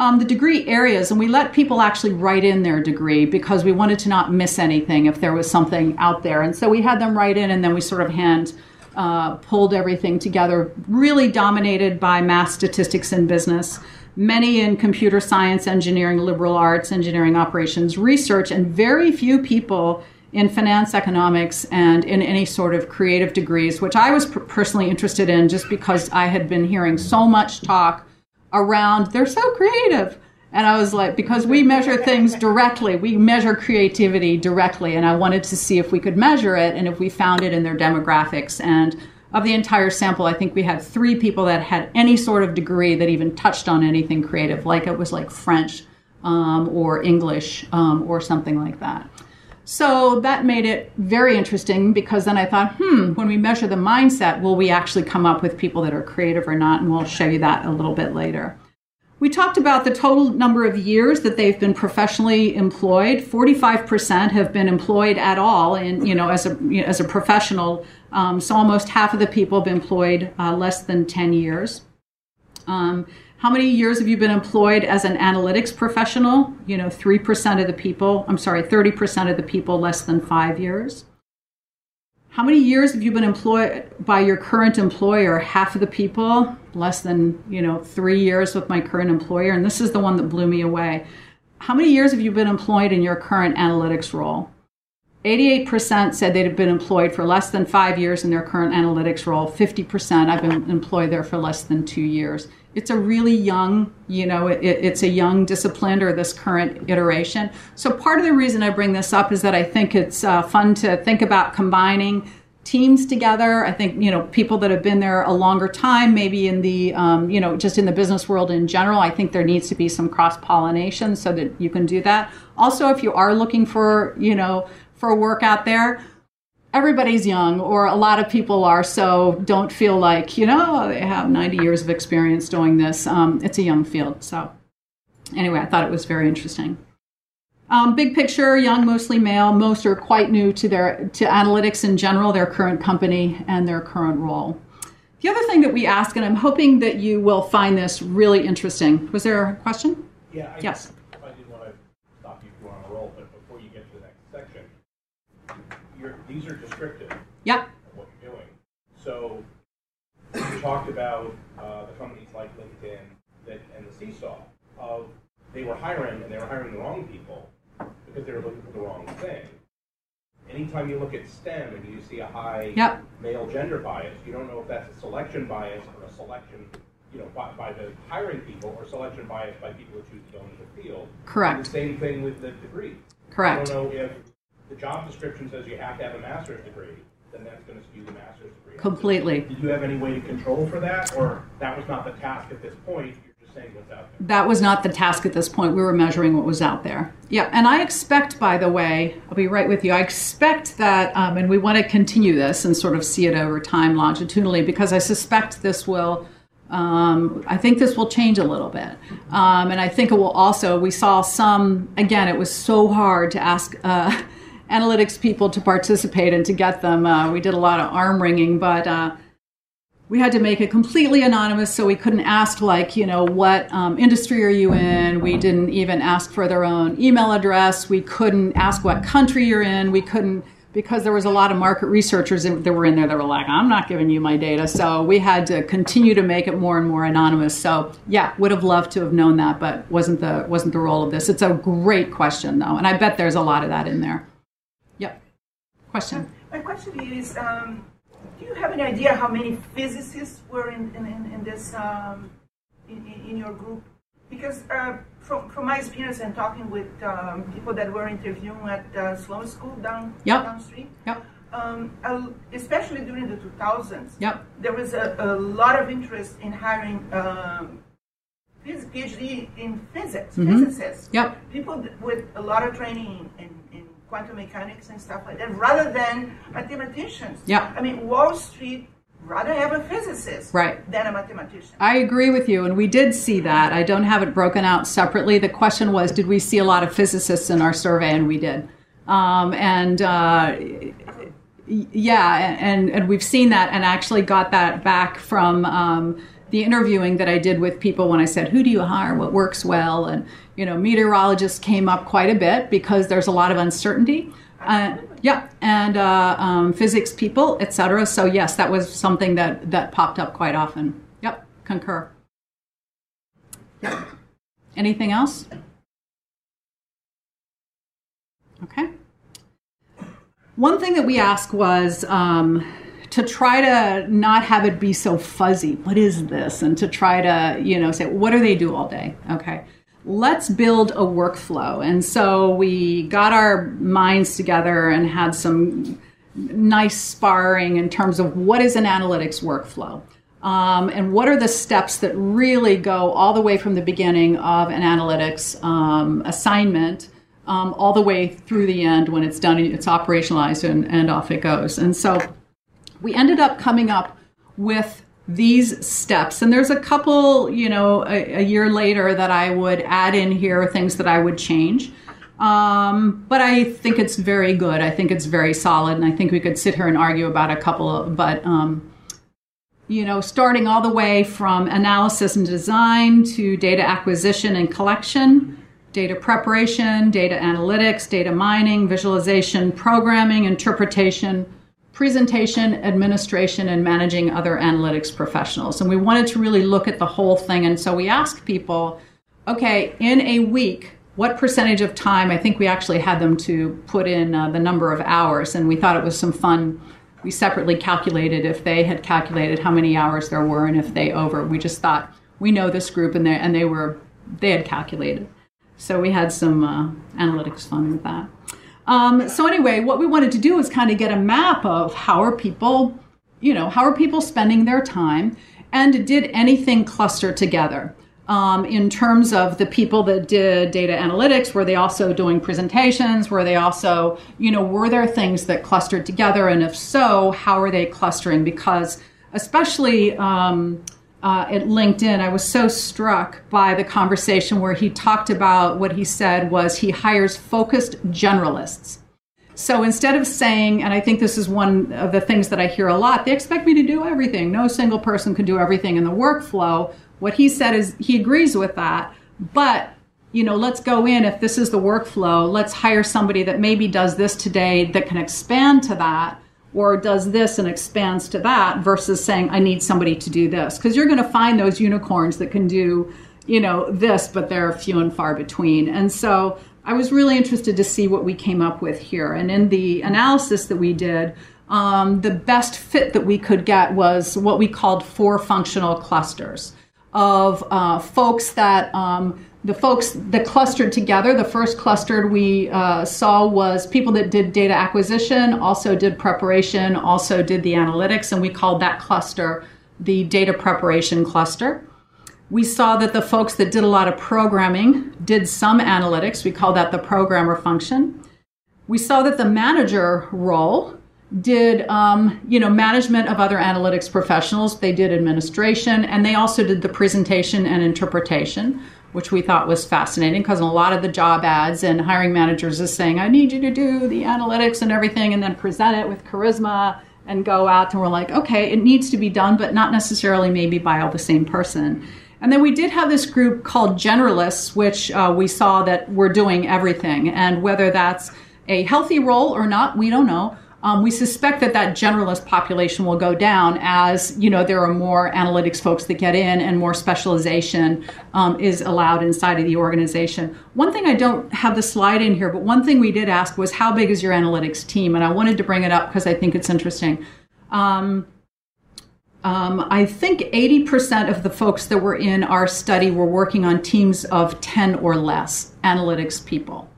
um, the degree areas, and we let people actually write in their degree because we wanted to not miss anything if there was something out there. And so we had them write in, and then we sort of hand uh, pulled everything together, really dominated by math, statistics, and business. Many in computer science, engineering, liberal arts, engineering operations, research, and very few people in finance, economics, and in any sort of creative degrees, which I was personally interested in just because I had been hearing so much talk around they're so creative. And i was like because we measure things directly. We measure creativity directly. And i wanted to see if we could measure it and if we found it in their demographics. And of the entire sample i think we had three people that had any sort of degree that even touched on anything creative like it was like french um, or english um, or something like that so that made it very interesting because then I thought, hmm, when we measure the mindset, will we actually come up with people that are creative or not? And we'll show you that a little bit later. We talked about the total number of years that they've been professionally employed. 45% have been employed at all in, you know, as a, you know, as a professional. Um, so almost half of the people have been employed uh, less than 10 years. Um, how many years have you been employed as an analytics professional? You know, 3% of the people, I'm sorry, 30% of the people less than five years. How many years have you been employed by your current employer? Half of the people, less than, you know, 3 years with my current employer, and this is the one that blew me away. How many years have you been employed in your current analytics role? 88% said they'd have been employed for less than 5 years in their current analytics role. 50% I've been employed there for less than 2 years it's a really young, you know, it, it's a young discipline or this current iteration. So part of the reason I bring this up is that I think it's uh, fun to think about combining teams together. I think you know people that have been there a longer time, maybe in the um, you know just in the business world in general. I think there needs to be some cross pollination so that you can do that. Also, if you are looking for you know for work out there, everybody's young or a lot of people are so don't feel like you know they have 90 years of experience doing this. Um, it's a young field so. Anyway i thought it was very interesting. Um, big picture young mostly male. Most are quite new to their to analytics in general their current company and their current role. The other thing that we ask and i'm hoping that you will find this really interesting. Was there a question? Yeah I yes these are descriptive. Yep. Of what you're doing. So you talked about uh, the companies like LinkedIn that and the seesaw of they were hiring and they were hiring the wrong people because they were looking for the wrong thing. Anytime you look at STEM and you see a high yep. male gender bias, you don't know if that's a selection bias or a selection, you know, by, by the hiring people or selection bias by people who choose to go into the field. Correct. And the same thing with the degree. Correct. You don't know if the job description says you have to have a master's degree, then that's going to skew the master's degree. Completely. Did you have any way to control for that, or that was not the task at this point? You're just saying what's out there. That was not the task at this point. We were measuring what was out there. Yeah, and I expect, by the way, I'll be right with you. I expect that, um, and we want to continue this and sort of see it over time longitudinally because I suspect this will. Um, I think this will change a little bit. Um, and I think it will also, we saw some, again, it was so hard to ask uh, analytics people to participate and to get them. Uh, we did a lot of arm wringing, but uh, we had to make it completely anonymous, so we couldn't ask like, you know, what um, industry are you in? We didn't even ask for their own email address. We couldn't ask what country you're in. We couldn't because there was a lot of market researchers that were in there that were like, I'm not giving you my data. So we had to continue to make it more and more anonymous. So yeah, would have loved to have known that, but wasn't the wasn't the role of this. It's a great question though, and I bet there's a lot of that in there. Question. My question is, um, do you have any idea how many physicists were in, in, in this, um, in, in, your group? Because uh, from, from my experience and talking with um, people that were interviewing at uh, Sloan School down, yep. down the street, yep. Um, especially during the 2000s, yep. there was a, a lot of interest in hiring um, PhD in physics, mm-hmm. physicists, yep. people with a lot of training in quantum mechanics and stuff like that, rather than mathematicians. Yeah. I mean, Wall Street rather have a physicist right. than a mathematician. I agree with you, and we did see that. I don't have it broken out separately. The question was, did we see a lot of physicists in our survey? And we did. Um, and uh, yeah, and, and we've seen that and actually got that back from um, the interviewing that I did with people when I said, who do you hire? What works well? And you know, meteorologists came up quite a bit because there's a lot of uncertainty. Uh, yeah, and uh, um, physics people, etc. So yes, that was something that that popped up quite often. Yep, concur. Yep. Anything else? Okay. One thing that we asked was um, to try to not have it be so fuzzy. What is this? And to try to, you know, say, what do they do all day? Okay let's build a workflow. And so we got our minds together and had some nice sparring in terms of what is an analytics workflow. Um, and what are the steps that really go all the way from the beginning of an analytics um, assignment um, all the way through the end when it's done, it's operationalized, and, and off it goes. And so we ended up coming up with these steps. And there's a couple, you know, a, a, year later that I would add in here, things that I would change. Um, but I think it's very good. I think it's very solid. And I think we could sit here and argue about a couple of, but, um, you know, starting all the way from analysis and design to data acquisition and collection, data preparation, data analytics, data mining, visualization, programming, interpretation, presentation, administration, and managing other analytics professionals. And we wanted to really look at the whole thing. And so we asked people, okay, in a week, what percentage of time? I think we actually had them to put in uh, the number of hours, and we thought it was some fun. We separately calculated if they had calculated how many hours there were and if they over. We just thought we know this group and they and they were they had calculated. So we had some uh, analytics fun with that. Um, so anyway, what we wanted to do is kind of get a map of how are people, you know, how are people spending their time, and did anything cluster together. Um, in terms of the people that did data analytics were they also doing presentations? Were they also you know were there things that clustered together? And if so how are they clustering? Because especially um, uh, at linkedin i was so struck by the conversation where he talked about what he said was he hires focused generalists so instead of saying, and I think this is one of the things that I hear a lot, they expect me to do everything. No single person can do everything in the workflow. What he said is he agrees with that, but you know, let's go in if this is the workflow, let's hire somebody that maybe does this today that can expand to that or does this and expands to that versus saying I need somebody to do this because you're going to find those unicorns that can do, you know, this but they're few and far between. And so I was really interested to see what we came up with here. And in the analysis that we did, um, the best fit that we could get was what we called four functional clusters of uh, folks that um, the folks that clustered together. The first cluster we uh, saw was people that did data acquisition, also did preparation, also did the analytics, and we called that cluster the data preparation cluster. We saw that the folks that did a lot of programming did some analytics. We call that the programmer function. We saw that the manager role did um, you know management of other analytics professionals they did administration and they also did the presentation and interpretation which we thought was fascinating because a lot of the job ads and hiring managers is saying i need you to do the analytics and everything and then present it with charisma and go out and we're like okay it needs to be done but not necessarily maybe by all the same person. And then we did have this group called generalists which uh, we saw that we're doing everything and whether that's a healthy role or not we don't know um, we suspect that that generalist population will go down as you know there are more analytics folks that get in and more specialization um, is allowed inside of the organization. One thing I don't have the slide in here, but one thing we did ask was how big is your analytics team, and I wanted to bring it up because I think it's interesting. Um, um, I think 80% of the folks that were in our study were working on teams of 10 or less analytics people.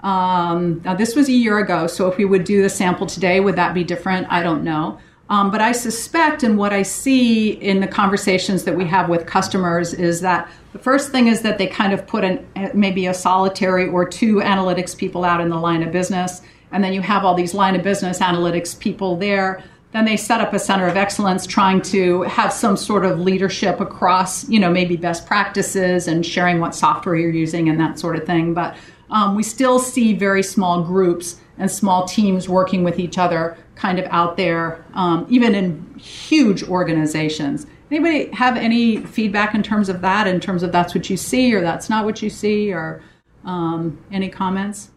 Um, now, this was a year ago, so if we would do the sample today, would that be different? I don't know. Um, but I suspect, and what I see in the conversations that we have with customers, is that the first thing is that they kind of put an, maybe a solitary or two analytics people out in the line of business, and then you have all these line of business analytics people there. Then they set up a center of excellence trying to have some sort of leadership across, you know, maybe best practices and sharing what software you're using and that sort of thing. But um, we still see very small groups and small teams working with each other kind of out there, um, even in huge organizations. Anybody have any feedback in terms of that, in terms of that's what you see or that's not what you see, or um, any comments?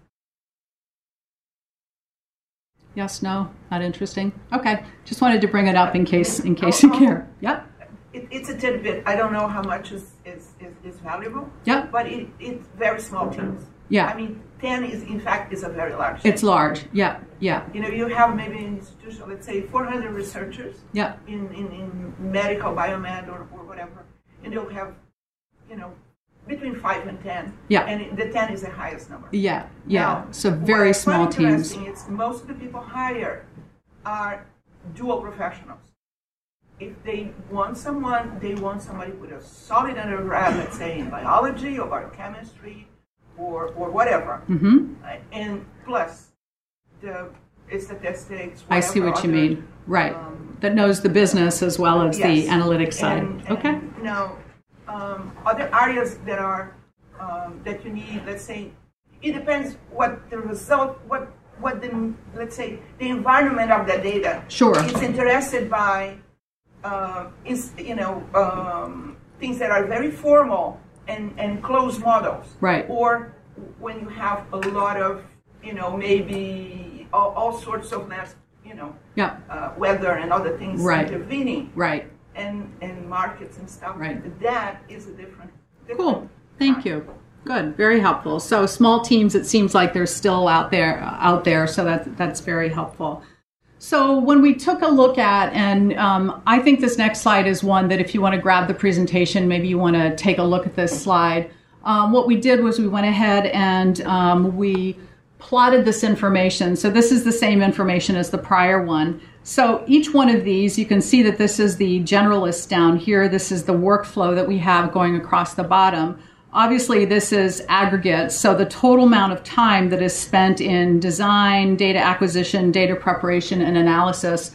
Yes, no, not interesting. Okay, just wanted to bring it up in case in case you care. Yep. It, it's a tidbit. I don't know how much is is, is, is valuable. Yep. But it, it's very small teams. Yeah. I mean, 10 is, in fact, is a very large. It's large. Yeah. Yeah. You know, you have maybe an institution, let's say 400 researchers Yeah. in, in, in medical, biomed, or, or whatever, and you'll have, you know, between 5 and 10. Yeah. And the 10 is the highest number. Yeah. Yeah. Now, so very small teams. interesting is most of the people hired are dual professionals. If they want someone, they want somebody with a solid undergrad, let's say in biology or biochemistry or, or whatever. hmm Uh, And plus the it's the statistics. I see what you mean. Right. um, that knows the business as well as the Yes. analytics side. And, and okay. Now, um, other areas that are um, that you need, let's say, it depends what the result, what what the let's say the environment of the data. Sure. It's interested by, uh, is you know um, things that are very formal and and closed models. Right. Or when you have a lot of you know maybe all, all sorts of mass you know Yeah. uh, weather and other things Right. intervening, Right. and and markets and stuff. Right. That is a different. different Cool. Thank you. Good. Very helpful. So small teams, it seems like they're still out there, out there. So that that's very helpful. So when we took a look at, and um, I think this next slide is one that if you want to grab the presentation, maybe you want to take a look at this slide. Um, what we did was we went ahead and um, we plotted this information. So this is the same information as the prior one. So each one of these, you can see that this is the generalist down here. This is the workflow that we have going across the bottom. Obviously, this is aggregate, so the total amount of time that is spent in design, data acquisition, data preparation, and analysis.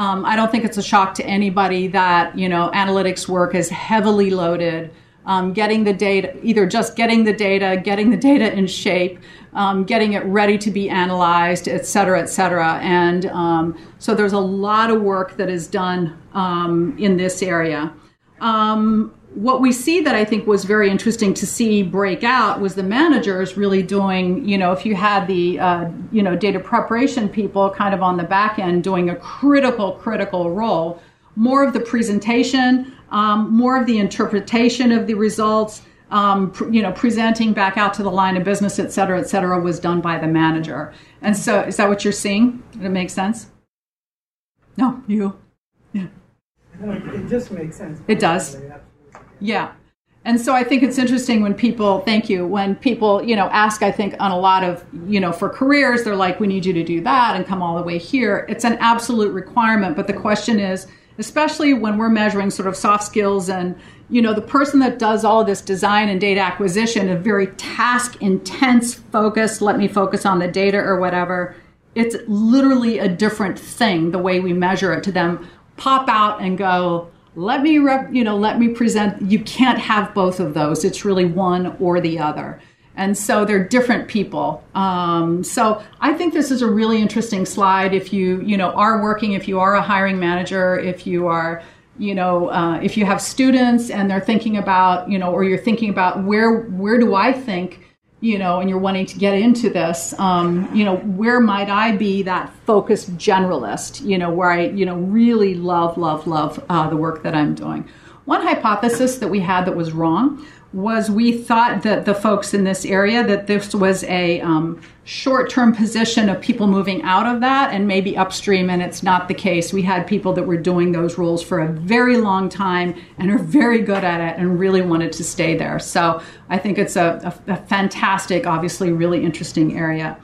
Um, I don't think it's a shock to anybody that you know analytics work is heavily loaded. Um, getting the data, either just getting the data, getting the data in shape, um, getting it ready to be analyzed, et cetera, et cetera. And um, so there's a lot of work that is done um, in this area. What we see that I think was very interesting to see break out was the managers really doing, you know, if you had the, uh, you know, data preparation people kind of on the back end doing a critical, critical role, more of the presentation, um, more of the interpretation of the results, um, pr- you know, presenting back out to the line of business, et cetera, et cetera, was done by the manager. And so, is that what you're seeing? Does it make sense? No, you. Yeah. It just makes sense. It does. Yeah. And so I think it's interesting when people, thank you, when people, you know, ask, I think on a lot of, you know, for careers, they're like, we need you to do that and come all the way here. It's an absolute requirement. But the question is, especially when we're measuring sort of soft skills and, you know, the person that does all this design and data acquisition, a very task intense focus, let me focus on the data or whatever, it's literally a different thing the way we measure it to them pop out and go, let me rep, you know let me present you can't have both of those. It's really one or the other. And so they're different people. Um, so i think this is a really interesting slide. If you you know are working if you are a hiring manager if you are you know uh, if you have students and they're thinking about you know or you're thinking about where where do i think you know, and you're wanting to get into this, um, you know, where might I be that focused generalist, you know, where I, you know, really love, love, love uh, the work that I'm doing. One hypothesis that we had that was wrong was we thought that the folks in this area that this was a um, short-term position of people moving out of that and maybe upstream and it's not the case. We had people that were doing those roles for a very long time and are very good at it and really wanted to stay there. So i think it's a, a, a fantastic obviously really interesting area.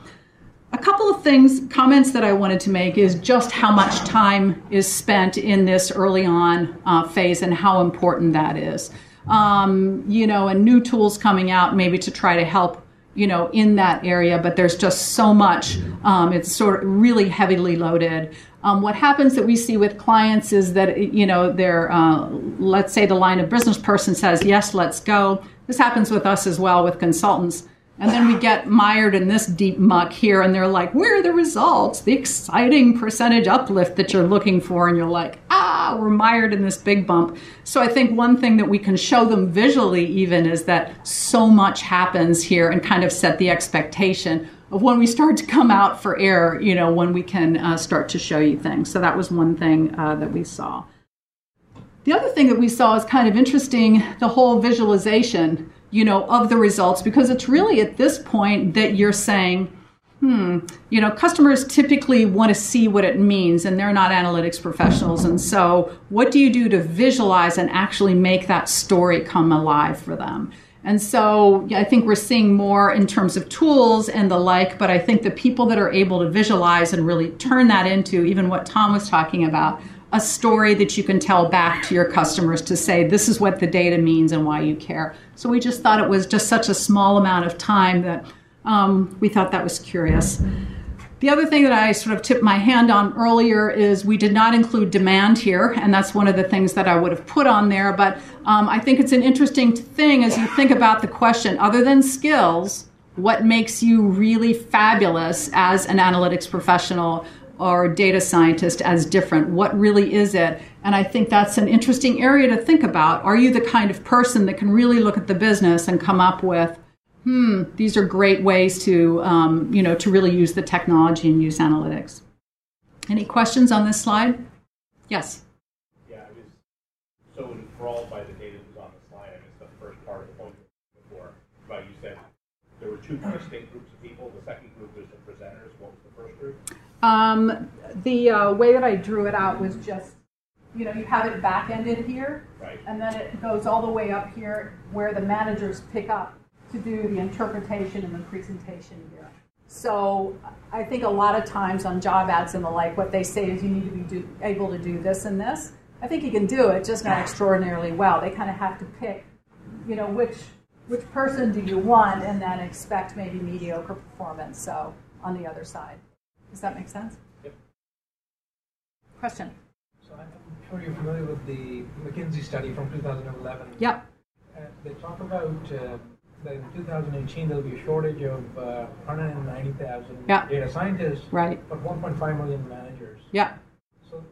A couple of things comments that i wanted to make is just how much time is spent in this early on uh, phase and how important that is um, you know, and new tools coming out maybe to try to help, you know, in that area. But there's just so much. Um, it's sort of really heavily loaded. Um, what happens that we see with clients is that you know they're, uh, let's say the line of business person says yes, let's go. This happens with us as well with consultants. And then we get mired in this deep muck here, and they're like, Where are the results? The exciting percentage uplift that you're looking for. And you're like, Ah, we're mired in this big bump. So I think one thing that we can show them visually, even, is that so much happens here and kind of set the expectation of when we start to come out for air, you know, when we can uh, start to show you things. So that was one thing uh, that we saw. The other thing that we saw is kind of interesting the whole visualization you know, of the results because it's really at this point that you're saying, hmm, you know, customers typically want to see what it means and they're not analytics professionals. And so, what do you do to visualize and actually make that story come alive for them? And so I think we're seeing more in terms of tools and the like, but I think the people that are able to visualize and really turn that into even what Tom was talking about a story that you can tell back to your customers to say, this is what the data means and why you care. So we just thought it was just such a small amount of time that um, we thought that was curious. The other thing that I sort of tipped my hand on earlier is we did not include demand here, and that's one of the things that I would have put on there. But um, I think it's an interesting thing as you think about the question other than skills, what makes you really fabulous as an analytics professional or data scientist as different? What really is it? And I think that's an interesting area to think about. Are you the kind of person that can really look at the business and come up with, hmm, these are great ways to, um, you know, to really use the technology and use analytics? Any questions on this slide? Yes. Yeah, I was so enthralled by the data that was on the slide. I missed the first part of the point before. But you said there were two distinct groups of people. The second group was the presenters. What was the first group? Um, the uh, way that I drew it out was just, you know, you have it back ended here, Right. and then it goes all the way up here where the managers pick up to do the interpretation and the presentation here. So I think a lot of times on job ads and the like, what they say is you need to be do, able to do this and this. I think you can do it, just not extraordinarily well. They kind of have to pick, you know, which which person do you want, and then expect maybe mediocre performance. So on the other side, does that make sense? Yep. Question. So I'm sure you're familiar with the McKinsey study from 2011. Yep. Uh, they talk about uh, that in 2018 there'll be a shortage of uh, 190,000 Yeah. data scientists, Right. but 1.5 million managers. Yeah. So it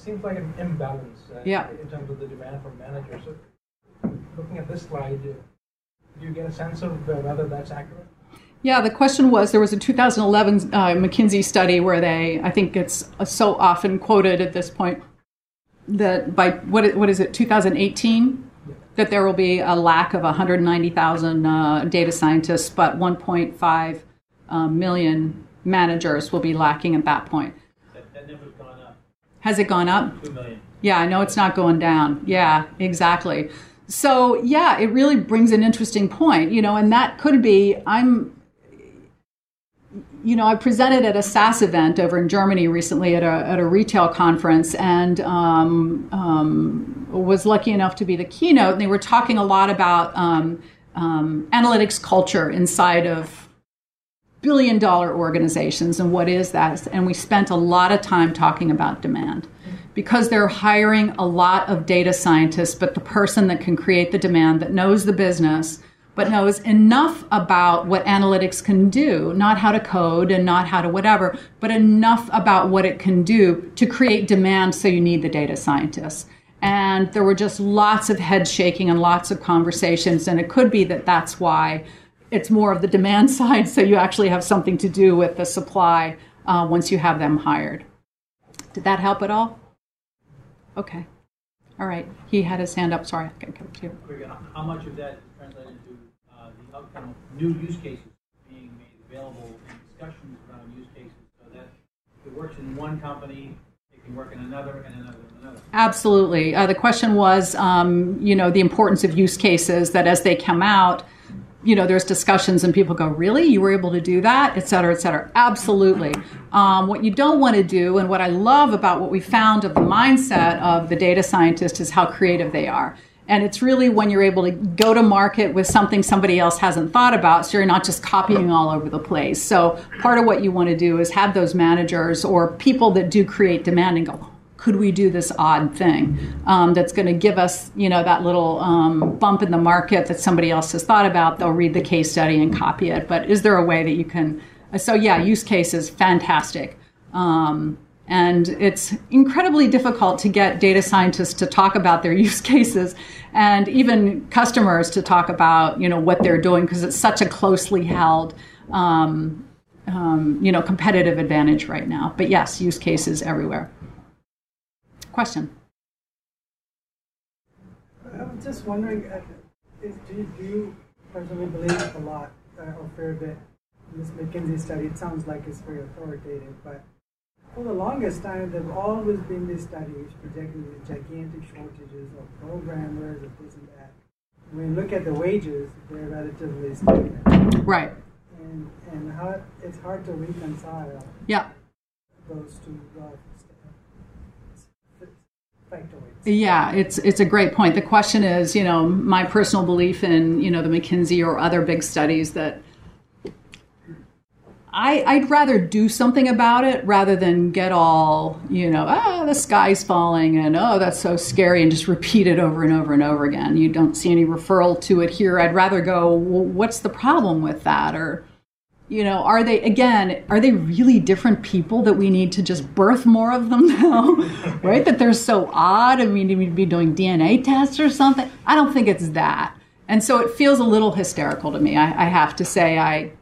seems like an imbalance uh, Yeah. in terms of the demand for managers. So looking at this slide, uh, do you get a sense of uh, whether that's accurate? Yeah, the question was there was a 2011 uh, McKinsey study where they, I think it's so often quoted at this point, that by what what is it, 2018, that there will be a lack of 190,000 uh, data scientists, but 1.5 uh, million managers will be lacking at that point. That, that number's gone up, Has it gone up? two million. Yeah, I know it's not going down. Yeah, exactly. So, yeah, it really brings an interesting point, you know, and that could be I'm you know, I presented at a SAS event over in Germany recently at a, at a retail conference and um, um, was lucky enough to be the keynote. And they were talking a lot about um, um, analytics culture inside of billion dollar organizations and what is that. And we spent a lot of time talking about demand because they're hiring a lot of data scientists, but the person that can create the demand, that knows the business, but knows enough about what analytics can do, not how to code and not how to whatever, but enough about what it can do to create demand so you need the data scientists. And there were just lots of head shaking and lots of conversations, and it could be that that's why it's more of the demand side, so you actually have something to do with the supply uh, once you have them hired. Did that help at all? Okay. All right. He had his hand up. Sorry, I can come to you. How much of that is translated into uh, the outcome of new use cases being made available and discussions around use cases so that if it works in one company, it can work in another and another and another? Absolutely. Uh, the question was, um, you know, the importance of use cases that as they come out, you know, there's discussions and people go, really? You were able to do that, et cetera, et cetera. Absolutely. Um, what you don't want to do, and what I love about what we found of the mindset of the data scientist is how creative they are. And it's really when you're able to go to market with something somebody else hasn't thought about, so you're not just copying all over the place. So part of what you want to do is have those managers or people that do create demand and go, could we do this odd thing um, that's going to give us, you know, that little um, bump in the market that somebody else has thought about? They'll read the case study and copy it. But is there a way that you can? So yeah, use cases, fantastic. Um, and it's incredibly difficult to get data scientists to talk about their use cases and even customers to talk about, you know, what they're doing because it's such a closely held, um, um, you know, competitive advantage right now. But yes, use cases everywhere. Question. I was just wondering, uh, do, you, do you personally believe a lot uh, or fear that this McKinsey study, it sounds like it's very authoritative, but for the longest time, there have always been these studies projecting these gigantic shortages of programmers and this and that. When you look at the wages, they're relatively stagnant. Right. And, and how, it's hard to reconcile Yeah. those two uh, factoids. Yeah, it's it's a great point. The question is, you know, my personal belief in, you know, the McKinsey or other big studies that I, I'd rather do something about it rather than get all, you know, ah, the sky's falling and oh, that's so scary and just repeat it over and over and over again. You don't see any referral to it here. I'd rather go, well, what's the problem with that? Or, you know, are they, again, are they really different people that we need to just birth more of them now? right? That they're so odd. I mean, we'd be doing DNA tests or something. I don't think it's that. And so it feels a little hysterical to me. I, I have to say, I,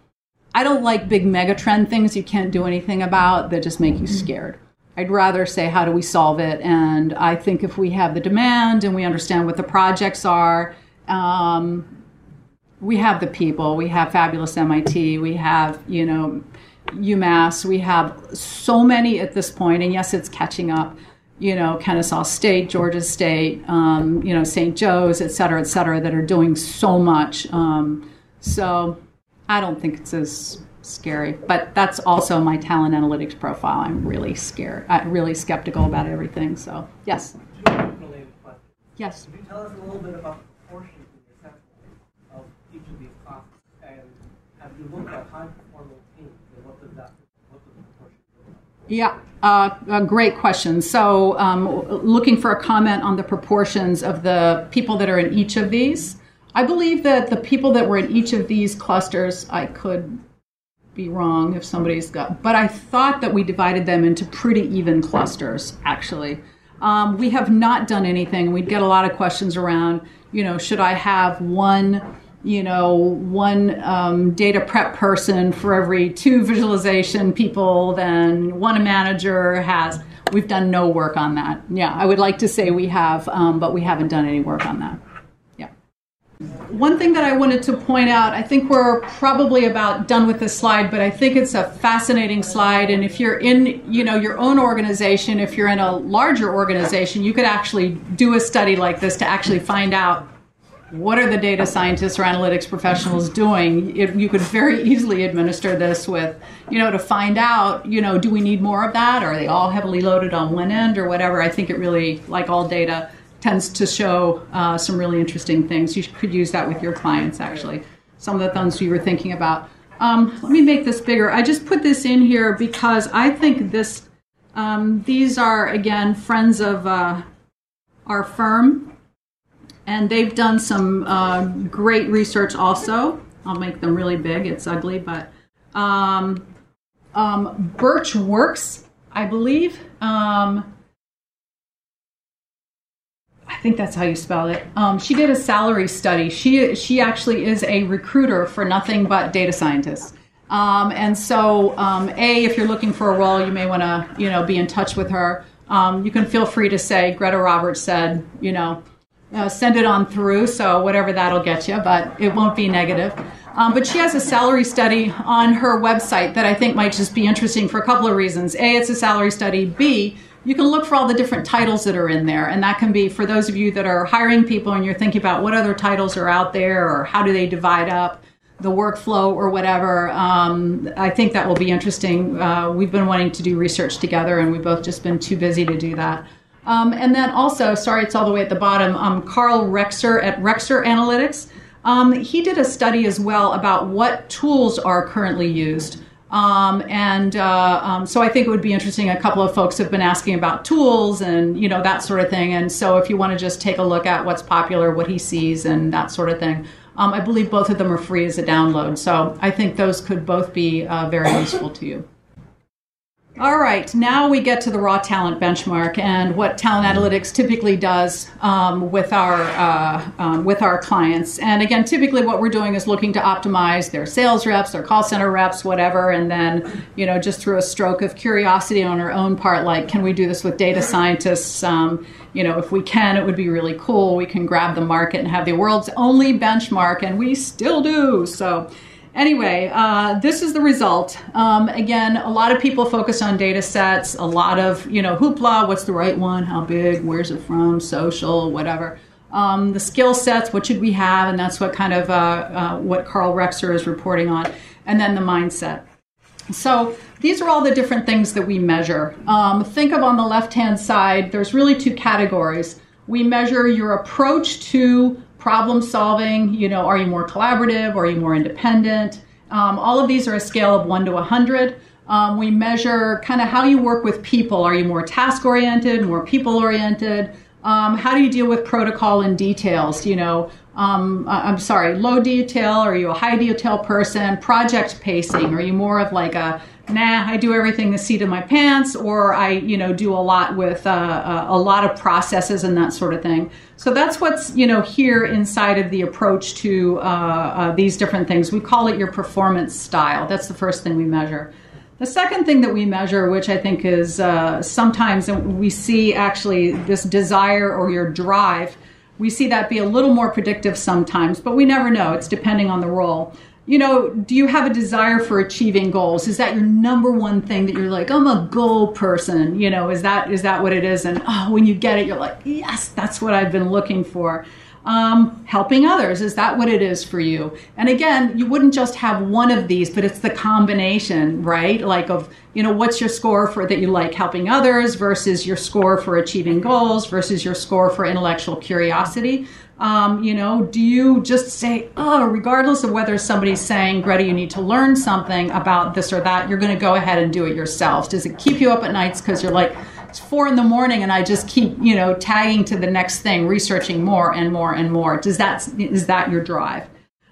I don't like big megatrend things you can't do anything about that just make you scared. I'd rather say, how do we solve it? And I think if we have the demand and we understand what the projects are, um, we have the people. We have fabulous MIT. We have, you know, UMass. We have so many at this point, and yes, it's catching up. You know, Kennesaw State, Georgia State, um, you know, St. Joe's, et cetera, et cetera, that are doing so much. Um, so I don't think it's as scary, but that's also my talent analytics profile. I'm really scared, uh, really skeptical about everything. So yes, yes. Could you tell us a little bit about the proportions in the of each of these classes? And have you looked at high performing teams and what does that, what does the proportion look like? Yeah, uh, a great question. So, um, looking for a comment on the proportions of the people that are in each of these. I believe that the people that were in each of these clusters, I could be wrong if somebody's got, but I thought that we divided them into pretty even clusters, actually. Um, we have not done anything. We'd get a lot of questions around, you know, should I have one, you know, one um, data prep person for every two visualization people, then one manager has. We've done no work on that. Yeah, I would like to say we have, um, but we haven't done any work on that. One thing that I wanted to point out, I think we're probably about done with this slide, but I think it's a fascinating slide. And if you're in, you know, your own organization, if you're in a larger organization, you could actually do a study like this to actually find out what are the data scientists or analytics professionals doing. It, you could very easily administer this with, you know, to find out, you know, do we need more of that? Are they all heavily loaded on one end or whatever? I think it really, like all data, tends to show uh, some really interesting things. You could use that with your clients, actually. Some of the things you were thinking about. Um, let me make this bigger. I just put this in here because I think this. Um, these are again friends of uh, our firm, and they've done some uh, great research. Also, I'll make them really big. It's ugly, but um, um, Burtch Works, I believe. Um, I think that's how you spell it. Um, she did a salary study. She she actually is a recruiter for nothing but data scientists. Um, and so, um, a if you're looking for a role, you may want to you know be in touch with her. Um, you can feel free to say Greta Roberts said you know uh, send it on through. So whatever that'll get you, but it won't be negative. Um, but she has a salary study on her website that I think might just be interesting for a couple of reasons. A, it's a salary study. B, you can look for all the different titles that are in there. And that can be for those of you that are hiring people and you're thinking about what other titles are out there or how do they divide up the workflow or whatever. Um, I think that will be interesting. Uh, we've been wanting to do research together and we've both just been too busy to do that. Um, and then also, sorry, it's all the way at the bottom, um, Karl Rexer at Rexer Analytics. Um, he did a study as well about what tools are currently used. Um, and uh, um, so I think it would be interesting. A couple of folks have been asking about tools and you know that sort of thing. And so if you want to just take a look at what's popular, what he sees, and that sort of thing, um, I believe both of them are free as a download. So I think those could both be uh, very useful to you. All right, now we get to the raw talent benchmark and what Talent Analytics typically does um, with our uh, um, with our clients. And again, typically what we're doing is looking to optimize their sales reps, their call center reps, whatever, and then you know just through a stroke of curiosity on our own part, like can we do this with data scientists? Um, you know, if we can, it would be really cool. We can grab the market and have the world's only benchmark, and we still do. So. Anyway, uh, this is the result. Um, again, a lot of people focus on data sets, a lot of, you know, hoopla, what's the right one, how big, where's it from, social, whatever. Um, the skill sets, what should we have, and that's what kind of uh, uh, what Karl Rexer is reporting on, and then the mindset. So these are all the different things that we measure. Um, think of on the left-hand side, there's really two categories. We measure your approach to problem solving you know are you more collaborative? Are you more independent? Um, all of these are a scale of 1 to 100 um, we measure kind of how you work with people. Are you more task oriented more people oriented? Um, how do you deal with protocol and details? You know um, i'm sorry low detail are you a high detail person? Project pacing are you more of like a nah i do everything the seat of my pants or i you know do a lot with uh, uh, a lot of processes and that sort of thing. So that's what's you know here inside of the approach to uh, uh, these different things. We call it your performance style. That's the first thing we measure. The second thing that we measure, which I think is uh, sometimes we see actually this desire or your drive, we see that be a little more predictive sometimes, but we never know. It's depending on the role you know, do you have a desire for achieving goals? Is that your number one thing that you're like, I'm a goal person? You know, is that is that what it is? And oh, when you get it, you're like, yes, that's what I've been looking for. Um, helping others is that what it is for you? And again, you wouldn't just have one of these, but it's the combination, right? Like of you know, what's your score for that you like helping others versus your score for achieving goals versus your score for intellectual curiosity. Um, you know, do you just say, oh, regardless of whether somebody's saying, Greta, you need to learn something about this or that, you're going to go ahead and do it yourself? Does it keep you up at nights because you're like, it's four in the morning and I just keep, you know, tagging to the next thing, researching more and more and more? Does that, is that your drive?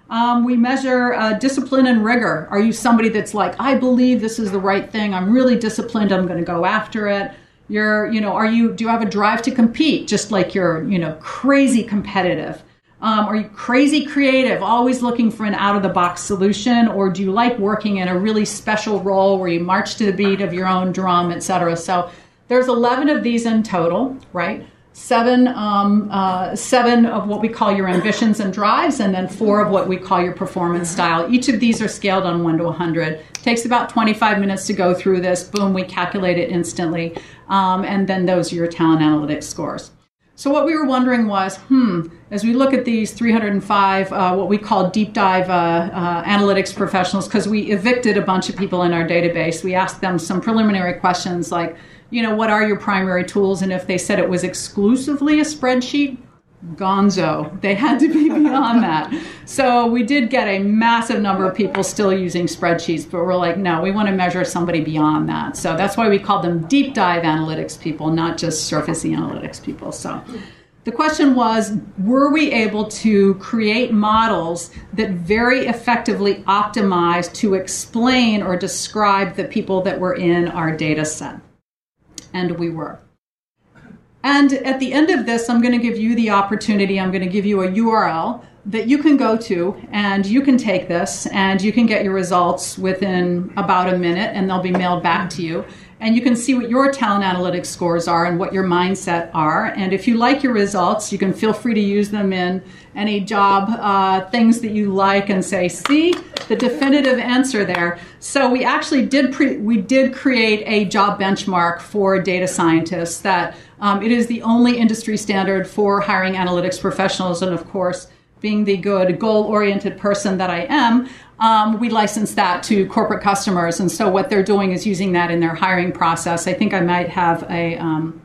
Um, we measure uh, discipline and rigor. Are you somebody that's like, I believe this is the right thing. I'm really disciplined. I'm going to go after it you're you know are you do you have a drive to compete? Just like you're you know crazy competitive. Um, are you crazy creative? Always looking for an out of the box solution? Or do you like working in a really special role where you march to the beat of your own drum etc so there's 11 of these in total right seven um, uh, seven of what we call your ambitions and drives and then four of what we call your performance style. Each of these are scaled on 1 to 100 takes about 25 minutes to go through this. Boom we calculate it instantly. Um, and then those are your talent analytics scores. So what we were wondering was hmm as we look at these 305 uh, what we call deep dive uh, uh analytics professionals because we evicted a bunch of people in our database we asked them some preliminary questions like you know, what are your primary tools? And if they said it was exclusively a spreadsheet, gonzo. They had to be beyond that. So we did get a massive number of people still using spreadsheets, but we're like, no, we want to measure somebody beyond that. So that's why we call them deep dive analytics people, not just surface analytics people. So the question was were we able to create models that very effectively optimize to explain or describe the people that were in our data set? And we were. And at the end of this, I'm going to give you the opportunity, I'm going to give you a URL that you can go to and you can take this and you can get your results within about a minute and they'll be mailed back to you and you can see what your talent analytics scores are and what your mindset are. And if you like your results, you can feel free to use them in any job uh, things that you like and say, see the definitive answer there. So we actually did pre- we did create a job benchmark for data scientists that um, it is the only industry standard for hiring analytics professionals, and of course being the good goal oriented person that I am, um, we license that to corporate customers. And so what they're doing is using that in their hiring process. I think I might have a, um,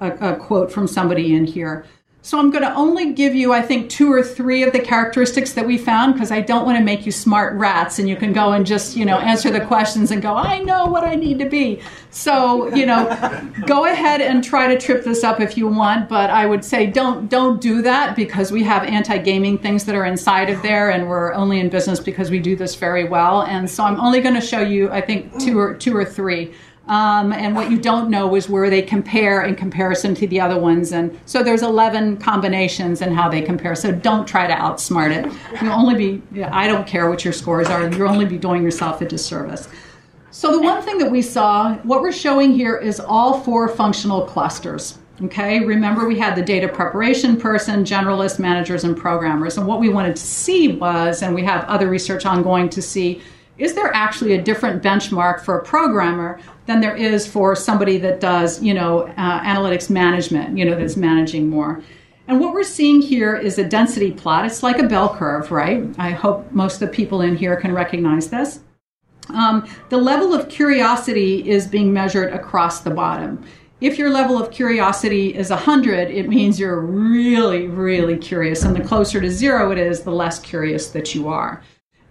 a, a quote from somebody in here. So I'm going to only give you, I think, two or three of the characteristics that we found because I don't want to make you smart rats and you can go and just, you know, answer the questions and go, I know what I need to be. So, you know, go ahead and try to trip this up if you want, but I would say don't don't do that because we have anti-gaming things that are inside of there and we're only in business because we do this very well. And so I'm only going to show you, I think, two or two or three. Um, and what you don't know is where they compare in comparison to the other ones. And so there's 11 combinations and how they compare. So don't try to outsmart it. You'll only be, I don't care what your scores are, you'll only be doing yourself a disservice. So the one thing that we saw, what we're showing here is all four functional clusters. Okay, remember we had the data preparation person, generalists, managers, and programmers. And what we wanted to see was, and we have other research ongoing to see, is there actually a different benchmark for a programmer than there is for somebody that does, you know, uh, analytics management, you know, that's managing more. And what we're seeing here is a density plot. It's like a bell curve, right? I hope most of the people in here can recognize this. Um, the level of curiosity is being measured across the bottom. If your level of curiosity is 100, it means you're really, really curious. And the closer to zero it is, the less curious that you are.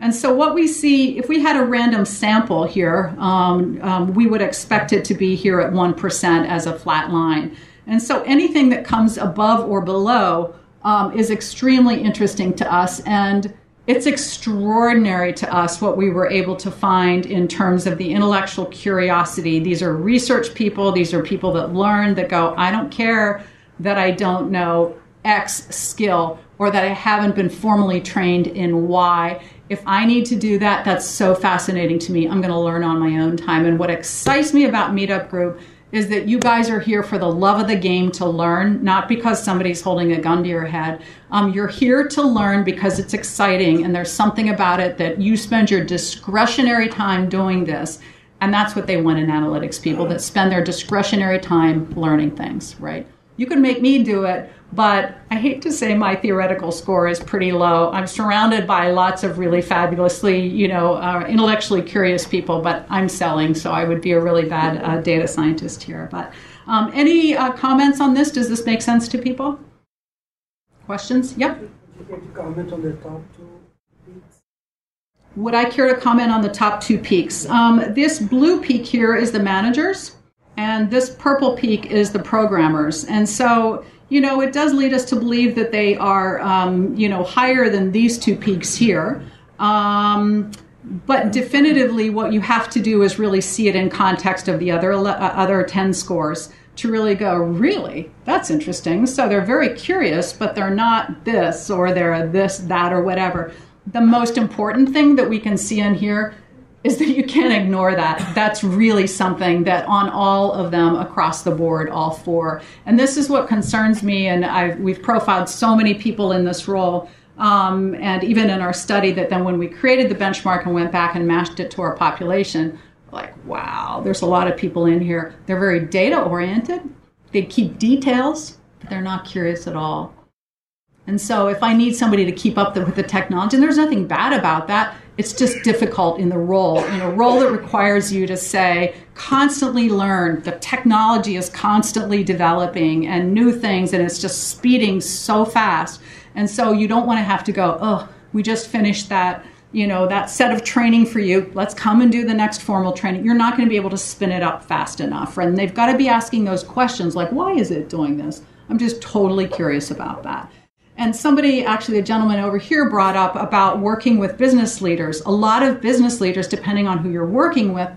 And so, what we see, if we had a random sample here, um, um, we would expect it to be here at 1% as a flat line. And so, anything that comes above or below um, is extremely interesting to us. And it's extraordinary to us what we were able to find in terms of the intellectual curiosity. These are research people, these are people that learn, that go, I don't care that I don't know X skill or that I haven't been formally trained in Y If I need to do that, that's so fascinating to me. I'm going to learn on my own time. And what excites me about Meetup Group is that you guys are here for the love of the game to learn, not because somebody's holding a gun to your head. Um, you're here to learn because it's exciting and there's something about it that you spend your discretionary time doing this. And that's what they want in analytics people that spend their discretionary time learning things, right? You could make me do it, but I hate to say my theoretical score is pretty low. I'm surrounded by lots of really fabulously, you know, uh, intellectually curious people, but I'm selling, so I would be a really bad uh, data scientist here. But um, any uh, comments on this? Does this make sense to people? Questions? Yep. Would you care to comment on the top two peaks? Would I care to comment on the top two peaks? Um, this blue peak here is the managers, and this purple peak is the programmers. And so you know, it does lead us to believe that they are, um, you know, higher than these two peaks here. Um, but definitively, what you have to do is really see it in context of the other uh, other ten scores to really go, really, that's interesting. So they're very curious, but they're not this or they're this, that, or whatever. The most important thing that we can see in here is that you can't ignore that. That's really something that on all of them across the board, all four. And this is what concerns me. And I've, we've profiled so many people in this role. Um, and even in our study, that then when we created the benchmark and went back and matched it to our population, like, wow, there's a lot of people in here. They're very data oriented, they keep details, but they're not curious at all. And so, if I need somebody to keep up the, with the technology, and there's nothing bad about that, it's just difficult in the role, in a role that requires you to say, constantly learn. The technology is constantly developing and new things, and it's just speeding so fast. And so you don't want to have to go, oh, we just finished that you know that set of training for you. Let's come and do the next formal training. You're not going to be able to spin it up fast enough. And they've got to be asking those questions like why is it doing this? I'm just totally curious about that and somebody, actually, a gentleman over here brought up about working with business leaders. A lot of business leaders, depending on who you're working with,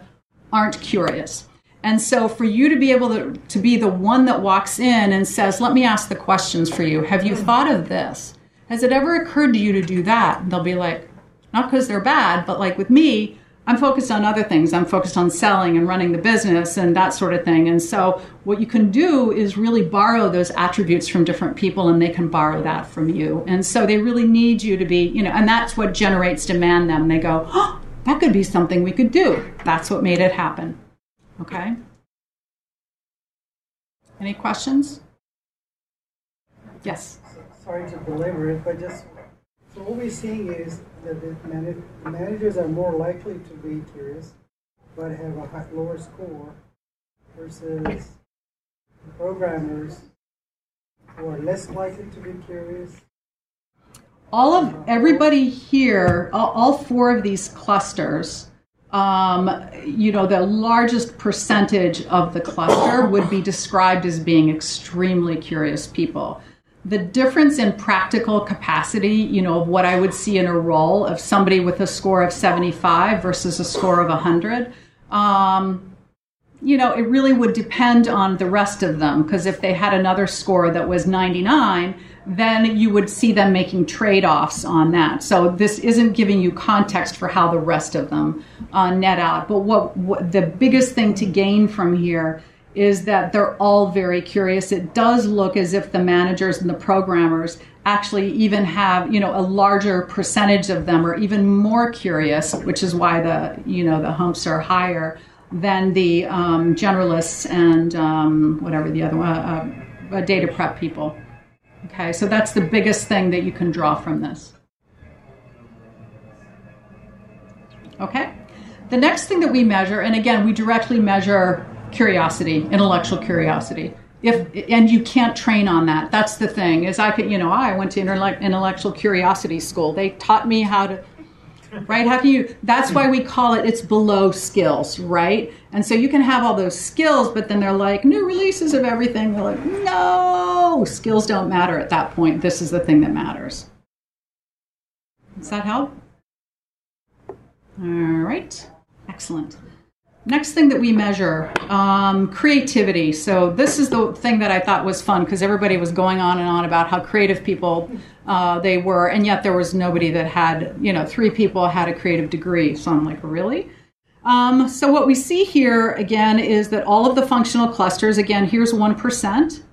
aren't curious. And so for you to be able to, to be the one that walks in and says, let me ask the questions for you. Have you thought of this? Has it ever occurred to you to do that? And they'll be like, not because they're bad, but like with me, I'm focused on other things. I'm focused on selling and running the business and that sort of thing. And so, what you can do is really borrow those attributes from different people and they can borrow that from you. And so, they really need you to be, you know, and that's what generates demand them. They go, oh, that could be something we could do. That's what made it happen. Okay? Any questions? Yes. Sorry to belabor it, but just so what we're seeing is that the, man- managers are more likely to be curious, but have a high, lower score versus programmers who are less likely to be curious. All of everybody here, all, all four of these clusters, um, you know, the largest percentage of the cluster would be described as being extremely curious people the difference in practical capacity, you know, of what I would see in a role of somebody with a score of 75 versus a score of 100, um, you know, it really would depend on the rest of them because if they had another score that was 99, then you would see them making trade offs on that. So this isn't giving you context for how the rest of them uh, net out. But what, what the biggest thing to gain from here is that they're all very curious. It does look as if the managers and the programmers actually even have, you know, a larger percentage of them are even more curious, which is why the, you know, the humps are higher than the um, generalists and um, whatever the other one, uh, uh, data prep people. Okay, so that's the biggest thing that you can draw from this. Okay, the next thing that we measure, and again, we directly measure curiosity, intellectual curiosity. If and you can't train on that. That's the thing. Is I could, you know, I went to intellectual curiosity school. They taught me how to right how can you that's why we call it it's below skills right and so you can have all those skills but then they're like new releases of everything they're like no skills don't matter at that point this is the thing that matters does that help all right excellent Next thing that we measure, um, creativity. So this is the thing that I thought was fun because everybody was going on and on about how creative people uh, they were, and yet there was nobody that had, you know, three people had a creative degree. So I'm like, really? Um, so what we see here again is that all of the functional clusters, again, here's one percent.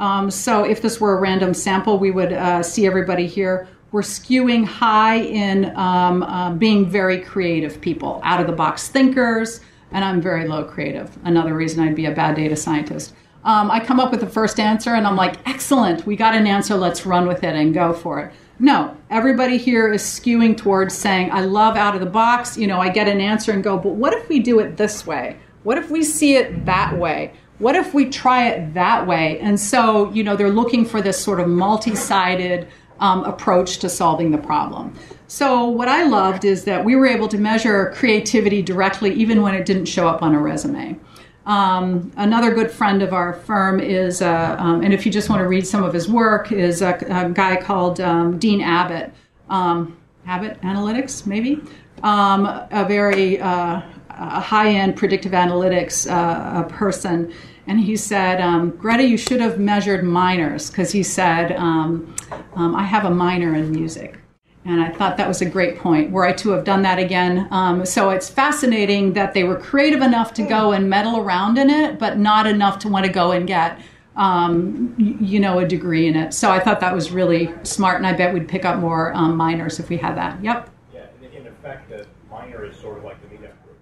Um, so if this were a random sample, we would uh, see everybody here. We're skewing high in um, uh, being very creative people, out of the box thinkers and I'm very low creative. Another reason I'd be a bad data scientist. Um, I come up with the first answer and I'm like, excellent, we got an answer, let's run with it and go for it. No, everybody here is skewing towards saying, I love out of the box. You know, I get an answer and go, but what if we do it this way? What if we see it that way? What if we try it that way? And so, you know, they're looking for this sort of multi sided um, approach to solving the problem. So, what I loved is that we were able to measure creativity directly, even when it didn't show up on a resume. Um, another good friend of our firm is, uh, um, and if you just want to read some of his work, is a, a guy called um, Dean Abbott. Um, Abbott Analytics, maybe? Um, a very uh, high end predictive analytics uh, person. And he said, um, Greta, you should have measured minors, because he said, I have a minor in music. And I thought that was a great point. Were I to have done that again? Um, so it's fascinating that they were creative enough to go and meddle around in it, but not enough to want to go and get, um, you know, a degree in it. So I thought that was really smart, and I bet we'd pick up more um, minors if we had that. Yep. Yeah, in effect, the minor is sort of like the meetup group.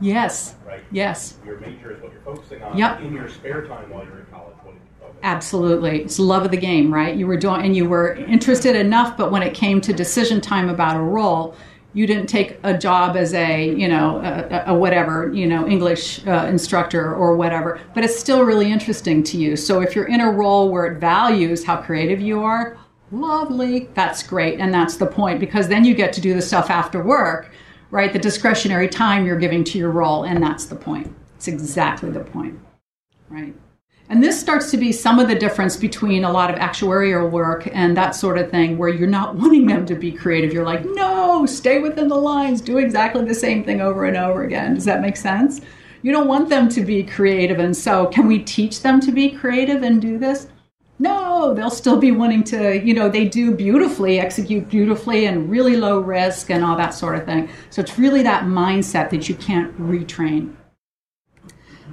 Yes. Right. Yes. Your major is what you're focusing on. Yep. In your spare time while you're in college, what do you focus? Absolutely. It's love of the game, right? You were doing, and you were interested enough, but when it came to decision time about a role, you didn't take a job as a, you know, a, a whatever, you know, English uh, instructor or whatever, but it's still really interesting to you. So if you're in a role where it values how creative you are, lovely, that's great. And that's the point because then you get to do the stuff after work, right? The discretionary time you're giving to your role, and that's the point. It's exactly the point, right? And this starts to be some of the difference between a lot of actuarial work and that sort of thing, where you're not wanting them to be creative. You're like, no, stay within the lines, do exactly the same thing over and over again. Does that make sense? You don't want them to be creative. And so, can we teach them to be creative and do this? No, they'll still be wanting to, you know, they do beautifully, execute beautifully, and really low risk and all that sort of thing. So, it's really that mindset that you can't retrain.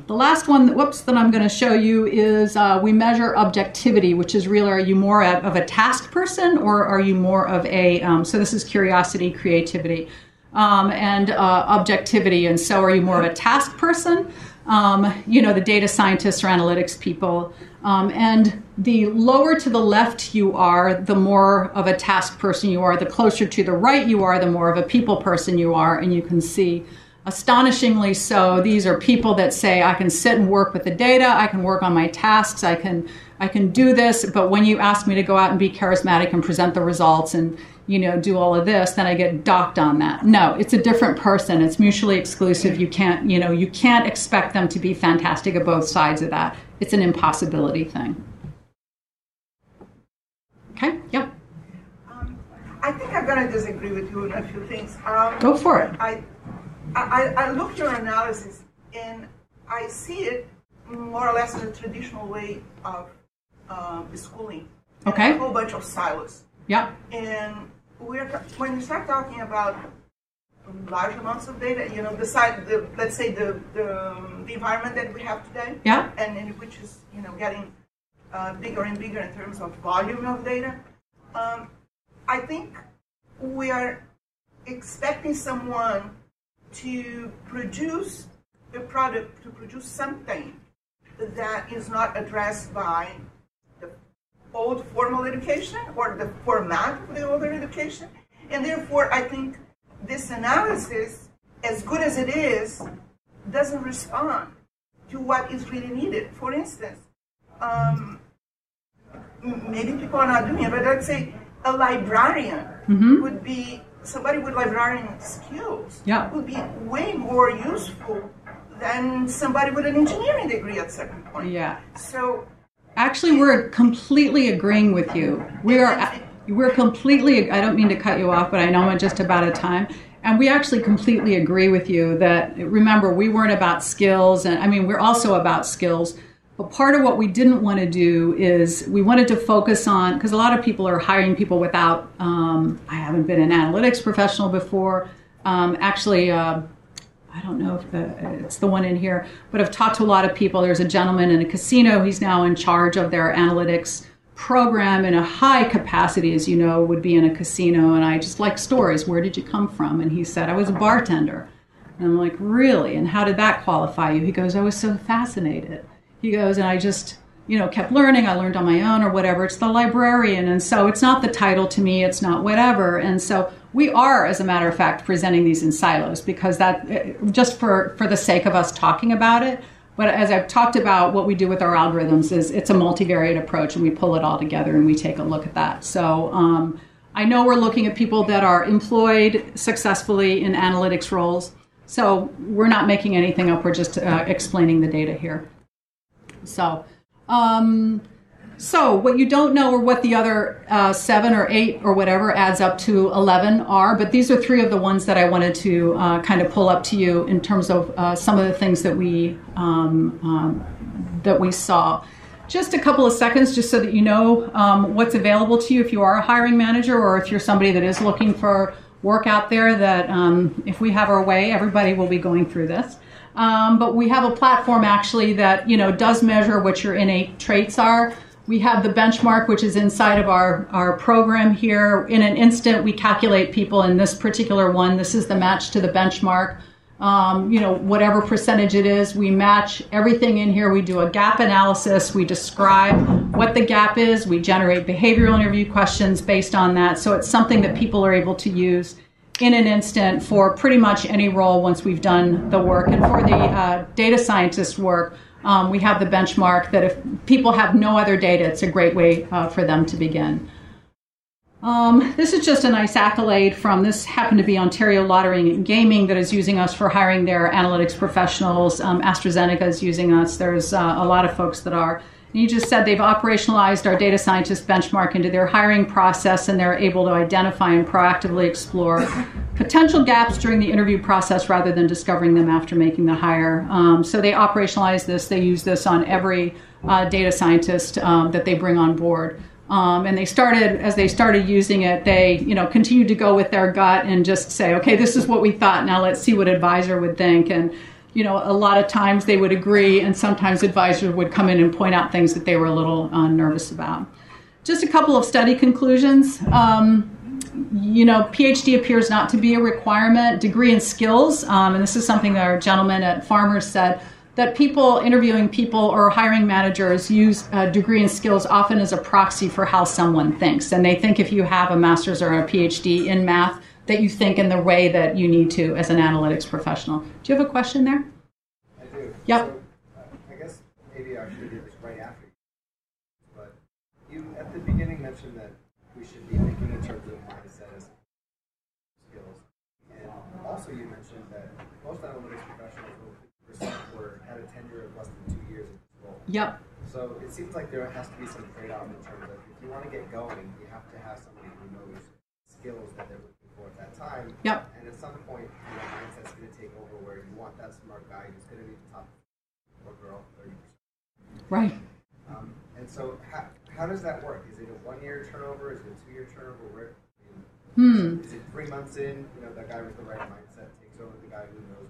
The last one, whoops, that I'm going to show you is uh, we measure objectivity, which is really are you more of a task person or are you more of a, um, so this is curiosity, creativity, um, and uh, objectivity. And so are you more of a task person? Um, you know, the data scientists or analytics people. Um, and the lower to the left you are, the more of a task person you are. The closer to the right you are, the more of a people person you are. And you can see astonishingly so these are people that say i can sit and work with the data. I can work on my tasks. I can i can do this. But when you ask me to go out and be charismatic and present the results and you know do all of this then i get docked on that. No it's a different person. It's mutually exclusive. You can't you know you can't expect them to be fantastic at both sides of that. It's an impossibility thing okay yep Um, I think I'm going to disagree with you on a few things. Um, go for it I, I, I looked at your analysis and I see it more or less in a traditional way of um, schooling. Okay. A whole bunch of silos. Yeah. And we're when you start talking about large amounts of data, you know, the side, the, let's say the, the um, the environment that we have today, Yeah. and, and which is you know getting uh, bigger and bigger in terms of volume of data. Um, I think we are expecting someone to produce a product, to produce something that is not addressed by the old formal education or the format of the older education. And therefore, I think this analysis, as good as it is, doesn't respond to what is really needed. For instance, um, maybe people are not doing it, but let's say a librarian Mm-hmm. would be somebody with librarian skills Yeah. would be way more useful than somebody with an engineering degree at certain point. yeah So Actually, we're completely agreeing with you. We are we're completely. I don't mean to cut you off, but I know I'm just about a time. And we actually completely agree with you that remember we weren't about skills, and I mean we're also about skills. But part of what we didn't want to do is we wanted to focus on because a lot of people are hiring people without. Um, I haven't been an analytics professional before. Um, actually, uh, I don't know if the, it's the one in here, but I've talked to a lot of people. There's a gentleman in a casino. He's now in charge of their analytics program in a high capacity, as you know, would be in a casino. And I just like stories. Where did you come from? And he said, I was a bartender. And I'm like, really? And how did that qualify you? He goes, I was so fascinated. He goes, and I just, you know, kept learning. I learned on my own or whatever. It's the librarian. And so it's not the title to me. It's not whatever. And so we are, as a matter of fact, presenting these in silos because that, just for, for the sake of us talking about it, but as I've talked about, what we do with our algorithms is it's a multivariate approach, and we pull it all together and we take a look at that. So um, I know we're looking at people that are employed successfully in analytics roles. So we're not making anything up. We're just uh, explaining the data here. So. Um, so, what you don't know or what the other uh, seven or eight or whatever adds up to 11 are, but these are three of the ones that I wanted to uh, kind of pull up to you in terms of uh, some of the things that we, um, um, that we saw. Just a couple of seconds, just so that you know um, what's available to you if you are a hiring manager or if you're somebody that is looking for work out there. That um, if we have our way, everybody will be going through this. Um, but we have a platform actually that you know does measure what your innate traits are. We have the benchmark, which is inside of our, our program here. In an instant, we calculate people in this particular one. This is the match to the benchmark. Um, you know, whatever percentage it is, we match everything in here. We do a gap analysis. We describe what the gap is. We generate behavioral interview questions based on that. So it's something that people are able to use in an instant for pretty much any role once we've done the work. And for the uh, data scientist work, um, we have the benchmark that if people have no other data, it's a great way uh, for them to begin. Um, this is just a nice accolade from this happened to be Ontario Lottery and Gaming that is using us for hiring their analytics professionals. Um, AstraZeneca is using us. There's uh, a lot of folks that are. You just said they've operationalized our data scientist benchmark into their hiring process and they're able to identify and proactively explore potential gaps during the interview process rather than discovering them after making the hire. Um, so they operationalize this, they use this on every uh, data scientist um, that they bring on board. Um, and they started as they started using it they you know continued to go with their gut and just say okay this is what we thought now let's see what advisor would think and you know, a lot of times they would agree, and sometimes advisors would come in and point out things that they were a little uh, nervous about. Just a couple of study conclusions. Um, you know, PhD appears not to be a requirement. Degree and skills, um, and this is something that our gentleman at Farmers said that people interviewing people or hiring managers use a degree and skills often as a proxy for how someone thinks. And they think if you have a master's or a PhD in math, that you think in the way that you need to as an analytics professional. Do you have a question there? I do. Yep. So, uh, I guess maybe I should do this right after you. But you, at the beginning, mentioned that we should be thinking in terms of mindset as skills. And also, you mentioned that most analytics professionals will were had a tenure of less than two years in this role. Yep. So it seems like there has to be some trade-off in terms of if you want to get going, you have to have somebody who knows skills that they're for at that time. Yep. And at some point, you know, mindset's going to take over where you want that smart guy who's going to be the top or girl, thirty percent. Right. Um, and so, how, how does that work? Is it a one-year turnover? Is it a two-year turnover? Where, Hmm. Is it three months in? You know, that guy with the right mindset takes over the guy who knows.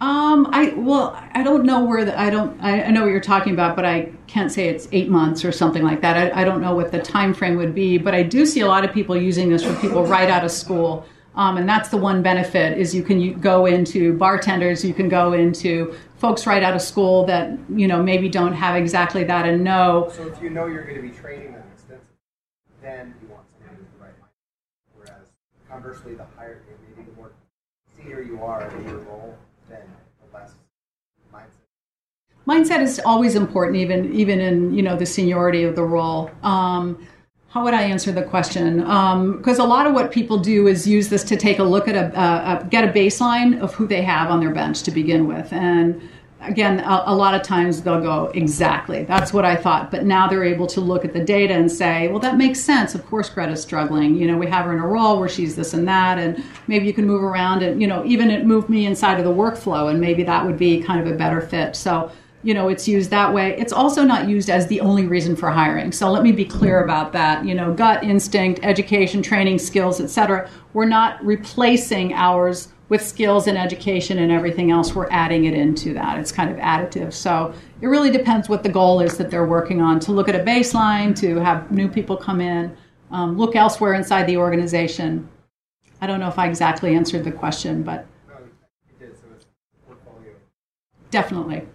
Um, I well, I don't know where the I don't I, I know what you're talking about, but I can't say it's eight months or something like that. I, I don't know what the time frame would be, but I do see a lot of people using this for people right out of school. Um, and that's the one benefit is you can go into bartenders, you can go into folks right out of school that you know maybe don't have exactly that and know. So if you know you're going to be training them extensively, then you want somebody with the right mindset. Whereas conversely, the higher, maybe the more senior you are in your role, then the less mindset. mindset is always important even even in you know the seniority of the role. Um, how would i answer the question? Because a lot of what people do is use this to take a look at a, a, a get a baseline of who they have on their bench to begin with. And again, a, a, lot of times they'll go, exactly, that's what I thought. But now they're able to look at the data and say, well, that makes sense. Of course, Greta's struggling. You know, we have her in a role where she's this and that, and maybe you can move around and, you know, even it moved me inside of the workflow, and maybe that would be kind of a better fit. So, you know, it's used that way. It's also not used as the only reason for hiring. So let me be clear about that. You know, gut instinct, education, training, skills, etc. We're not replacing ours with skills and education and everything else, we're adding it into that. It's kind of additive. So it really depends what the goal is that they're working on to look at a baseline, to have new people come in, um, look elsewhere inside the organization. I don't know if I exactly answered the question, but. No, you did. So it's portfolio. Definitely.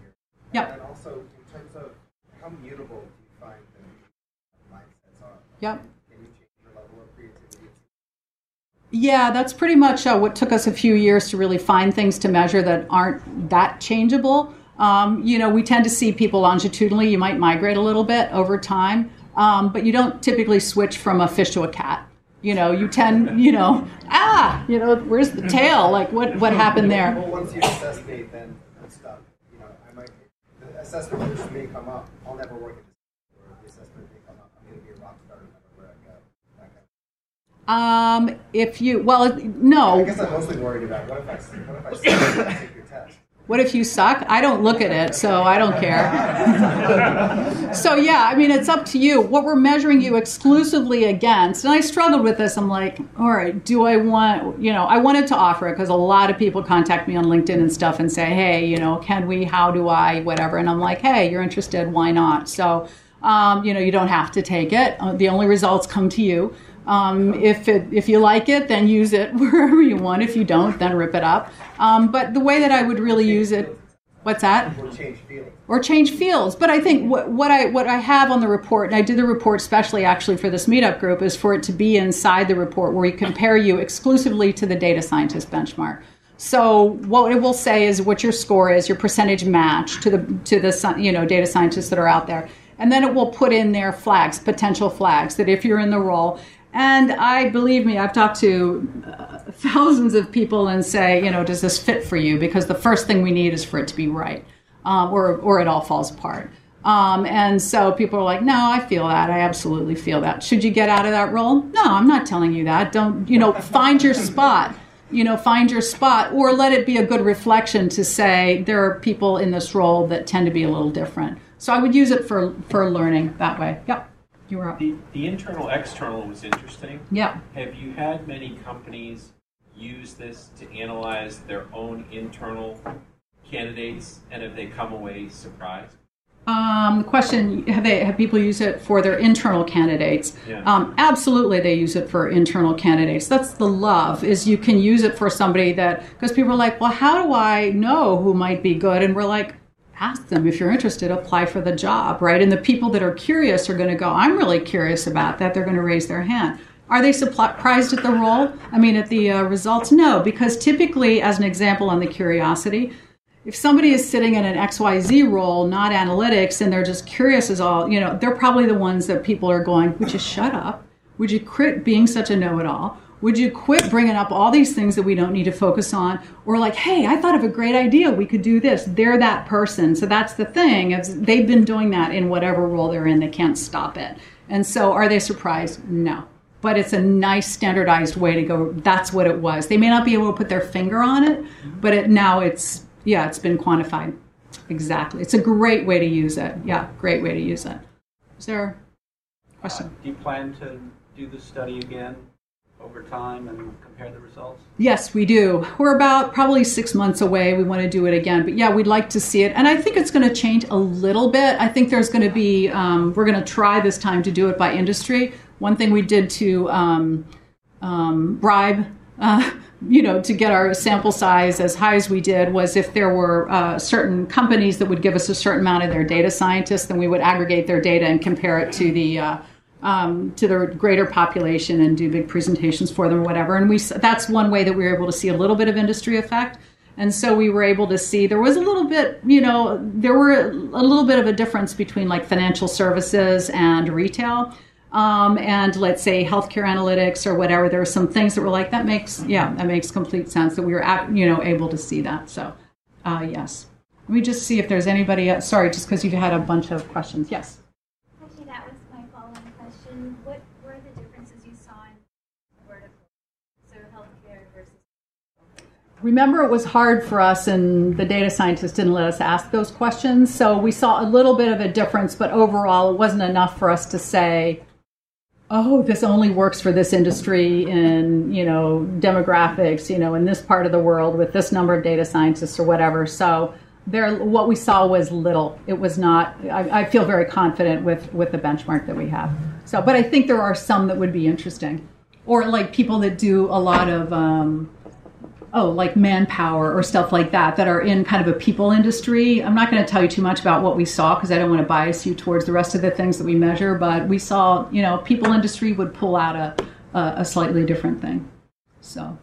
Yep. And also, in terms of how mutable do you find the mindsets are? Yep. Yeah, that's pretty much uh, what took us a few years to really find things to measure that aren't that changeable. Um, you know, we tend to see people longitudinally. You might migrate a little bit over time, um, but you don't typically switch from a fish to a cat. You know, you tend, you know, ah, you know, where's the tail? Like, what what happened there? Well, once you assess me, then I'm. You know, I might the assessment may come up. I'll never work at this, or the assessment may come up. I'm going to be a rock star no matter where I go. Um, if you, well, no. I guess I'm mostly worried about what if I, what if I take your test? What if you suck? I don't look at it, so I don't care. so, yeah, I mean, it's up to you. What we're measuring you exclusively against, and I struggled with this. I'm like, all right, do I want, you know, I wanted to offer it because a lot of people contact me on LinkedIn and stuff and say, hey, you know, can we, how do I, whatever. And I'm like, hey, you're interested, why not? So, um, you know, you don't have to take it. Uh, the only results come to you. Um, if it, if you like it, then use it wherever you want. If you don't, then rip it up. Um, but the way that I would really use it, what's that? Or change fields. Or change fields. But I think what, what I what I have on the report, and I did the report especially actually for this meetup group, is for it to be inside the report where we compare you exclusively to the data scientist benchmark. So what it will say is what your score is, your percentage match to the to the you know data scientists that are out there. And then it will put in their flags, potential flags, that if you're in the role, and I believe me, I've talked to uh, thousands of people and say, you know, does this fit for you? Because the first thing we need is for it to be right, um, or or it all falls apart. Um, and so people are like, no, I feel that. I absolutely feel that. Should you get out of that role? No, I'm not telling you that. Don't, you know, find your spot. You know, find your spot, or let it be a good reflection to say there are people in this role that tend to be a little different. So I would use it for for learning that way. Yep. You were up. The, the internal external was interesting. Yeah. Have you had many companies use this to analyze their own internal candidates, and have they come away surprised? Um, the question: Have they have people use it for their internal candidates? Yeah. Um, absolutely, they use it for internal candidates. That's the love is you can use it for somebody that because people are like, well, how do I know who might be good? And we're like, ask them if you're interested, apply for the job, right? And the people that are curious are going to go, I'm really curious about that. They're going to raise their hand. Are they surprised at the role? I mean, at the uh, results? No, because typically, as an example on the curiosity, if somebody is sitting in an XYZ role, not analytics, and they're just curious as all, you know, they're probably the ones that people are going, would you shut up? Would you quit being such a know it all? Would you quit bringing up all these things that we don't need to focus on? Or like, hey, I thought of a great idea. We could do this. They're that person. So that's the thing. Is they've been doing that in whatever role they're in. They can't stop it. And so are they surprised? No. But it's a nice standardized way to go. That's what it was. They may not be able to put their finger on it, but it, now it's, yeah, it's been quantified. Exactly. It's a great way to use it. Yeah, great way to use it. Is there a question? Uh, do you plan to do the study again? Over time and compare the results? Yes, we do. We're about probably six months away. We want to do it again. But yeah, we'd like to see it. And I think it's going to change a little bit. I think there's going to be, um, we're going to try this time to do it by industry. One thing we did to um, um, bribe, uh, you know, to get our sample size as high as we did was if there were uh, certain companies that would give us a certain amount of their data scientists, then we would aggregate their data and compare it to the uh, um, to the greater population and do big presentations for them or whatever. And we that's one way that we were able to see a little bit of industry effect. And so we were able to see there was a little bit, you know, there were a little bit of a difference between like financial services and retail. Um, and let's say healthcare analytics or whatever. There were some things that were like that makes yeah that makes complete sense that we were you know able to see that. So uh, yes. Let me just see if there's anybody else. Sorry, just because you've had a bunch of questions. Yes. Actually, that was my following question. What were the differences you saw in vertical, so healthcare versus? Remember, it was hard for us, and the data scientists didn't let us ask those questions. So we saw a little bit of a difference, but overall, it wasn't enough for us to say, oh, this only works for this industry in, you know, demographics, you know, in this part of the world with this number of data scientists or whatever. So there, what we saw was little. It was not, I, I feel very confident with, with the benchmark that we have. So, but I think there are some that would be interesting. Or like people that do a lot of, um, oh, like manpower or stuff like that, that are in kind of a people industry. I'm not going to tell you too much about what we saw because I don't want to bias you towards the rest of the things that we measure, but we saw, you know, people industry would pull out a, a, a slightly different thing. So,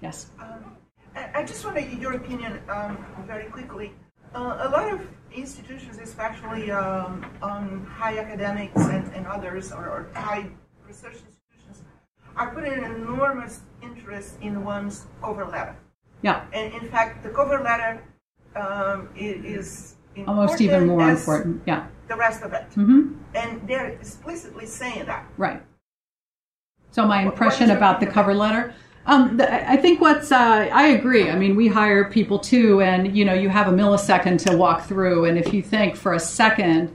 yes. Um, I, just want to get your opinion um, very quickly. Uh, a lot of institutions, especially um, high academics and, and others, or, or high research institutions, are put an enormous interest in one's cover letter. Yeah. And in fact, the cover letter um, is Almost even more important. Yeah. The rest of it, Mm -hmm. and they're explicitly saying that. Right. So my impression about the cover letter. Um, the, I think what's uh, I agree. I mean, we hire people too, and you know, you have a millisecond to walk through, and if you think for a second,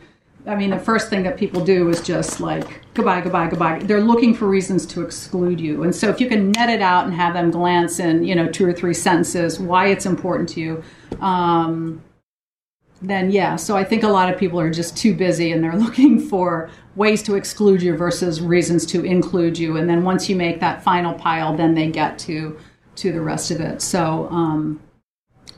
I mean, the first thing that people do is just like goodbye, goodbye, goodbye. They're looking for reasons to exclude you, and so if you can net it out and have them glance in, you know, two or three sentences why it's important to you. Um, then yeah. So I think a lot of people are just too busy and they're looking for ways to exclude you versus reasons to include you. And then once you make that final pile, then they get to to the rest of it. So um,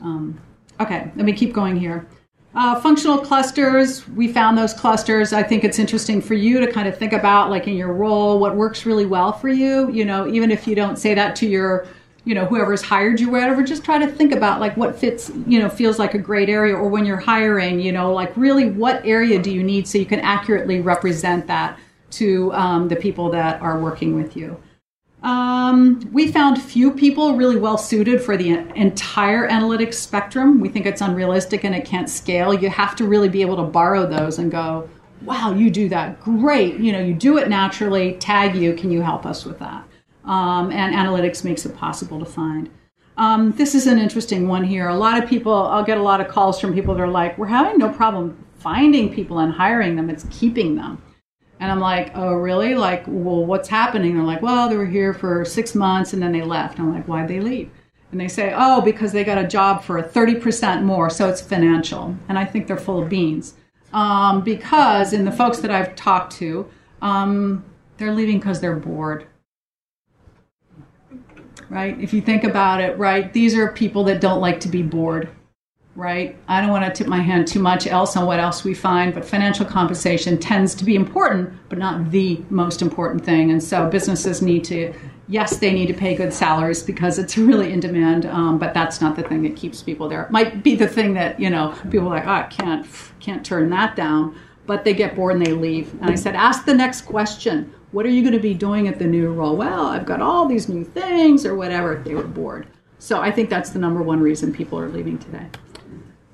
um, okay, let me keep going here. Uh, functional clusters, we found those clusters. I think it's interesting for you to kind of think about, like in your role, what works really well for you. You know, even if you don't say that to your you know whoever's hired you whatever just try to think about like what fits you know feels like a great area or when you're hiring you know like really what area do you need so you can accurately represent that to um, the people that are working with you um, we found few people really well suited for the entire analytics spectrum. We think it's unrealistic and it can't scale. You have to really be able to borrow those and go wow you do that. Great. You know you do it naturally. Tag you. Can you help us with that? Um, and analytics makes it possible to find. Um, this is an interesting one here. A lot of people, I'll get a lot of calls from people that are like, we're having no problem finding people and hiring them, it's keeping them. And I'm like, oh, really? Like, well, what's happening? They're like, well, they were here for six months and then they left. I'm like, why'd they leave? And they say, oh, because they got a job for 30% more, so it's financial. And I think they're full of beans. Um, because in the folks that I've talked to, um, they're leaving because they're bored right? If you think about it, right, these are people that don't like to be bored, right? I don't want to tip my hand too much else on what else we find, but financial compensation tends to be important, but not the most important thing. And so businesses need to, yes, they need to pay good salaries because it's really in demand, um, but that's not the thing that keeps people there. It might be the thing that, you know, people are like, oh, I can't, can't turn that down. But they get bored and they leave. And I said, ask the next question what are you going to be doing at the new role? Well, I've got all these new things or whatever. They were bored. So I think that's the number one reason people are leaving today.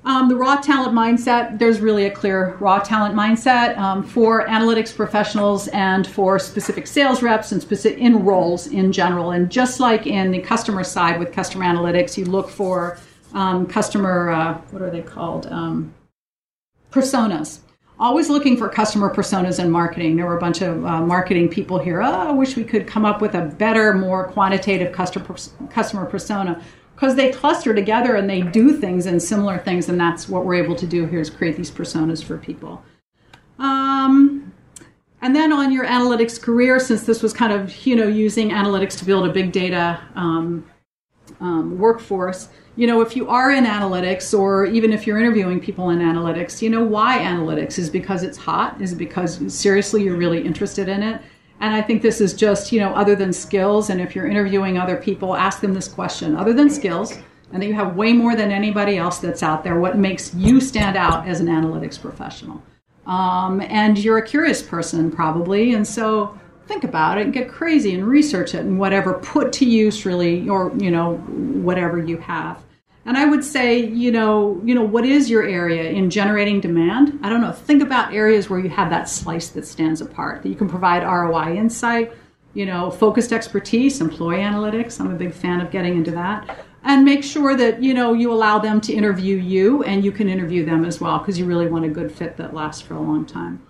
Um, the raw talent mindset, there's really a clear raw talent mindset um, for analytics professionals and for specific sales reps and specific in roles in general. And just like in the customer side with customer analytics, you look for um, customer, uh, what are they called? Um, personas always looking for customer personas in marketing. There were a bunch of uh, marketing people here. Oh, I wish we could come up with a better, more quantitative customer customer persona because they cluster together and they do things and similar things, and that's what we're able to do here is create these personas for people. Um, and then on your analytics career, since this was kind of you know using analytics to build a big data um, um, workforce, you know, if you are in analytics or even if you're interviewing people in analytics, you know why analytics is because it's hot, is because seriously you're really interested in it. And I think this is just, you know, other than skills, and if you're interviewing other people, ask them this question other than skills, and that you have way more than anybody else that's out there, what makes you stand out as an analytics professional? Um, and you're a curious person, probably, and so think about it and get crazy and research it and whatever put to use really or you know whatever you have And I would say, you know, you know, what is your area in generating demand? I don't know. Think about areas where you have that slice that stands apart, that you can provide ROI insight, you know, focused expertise, employee analytics. I'm a big fan of getting into that. And make sure that, you know, you allow them to interview you and you can interview them as well because you really want a good fit that lasts for a long time.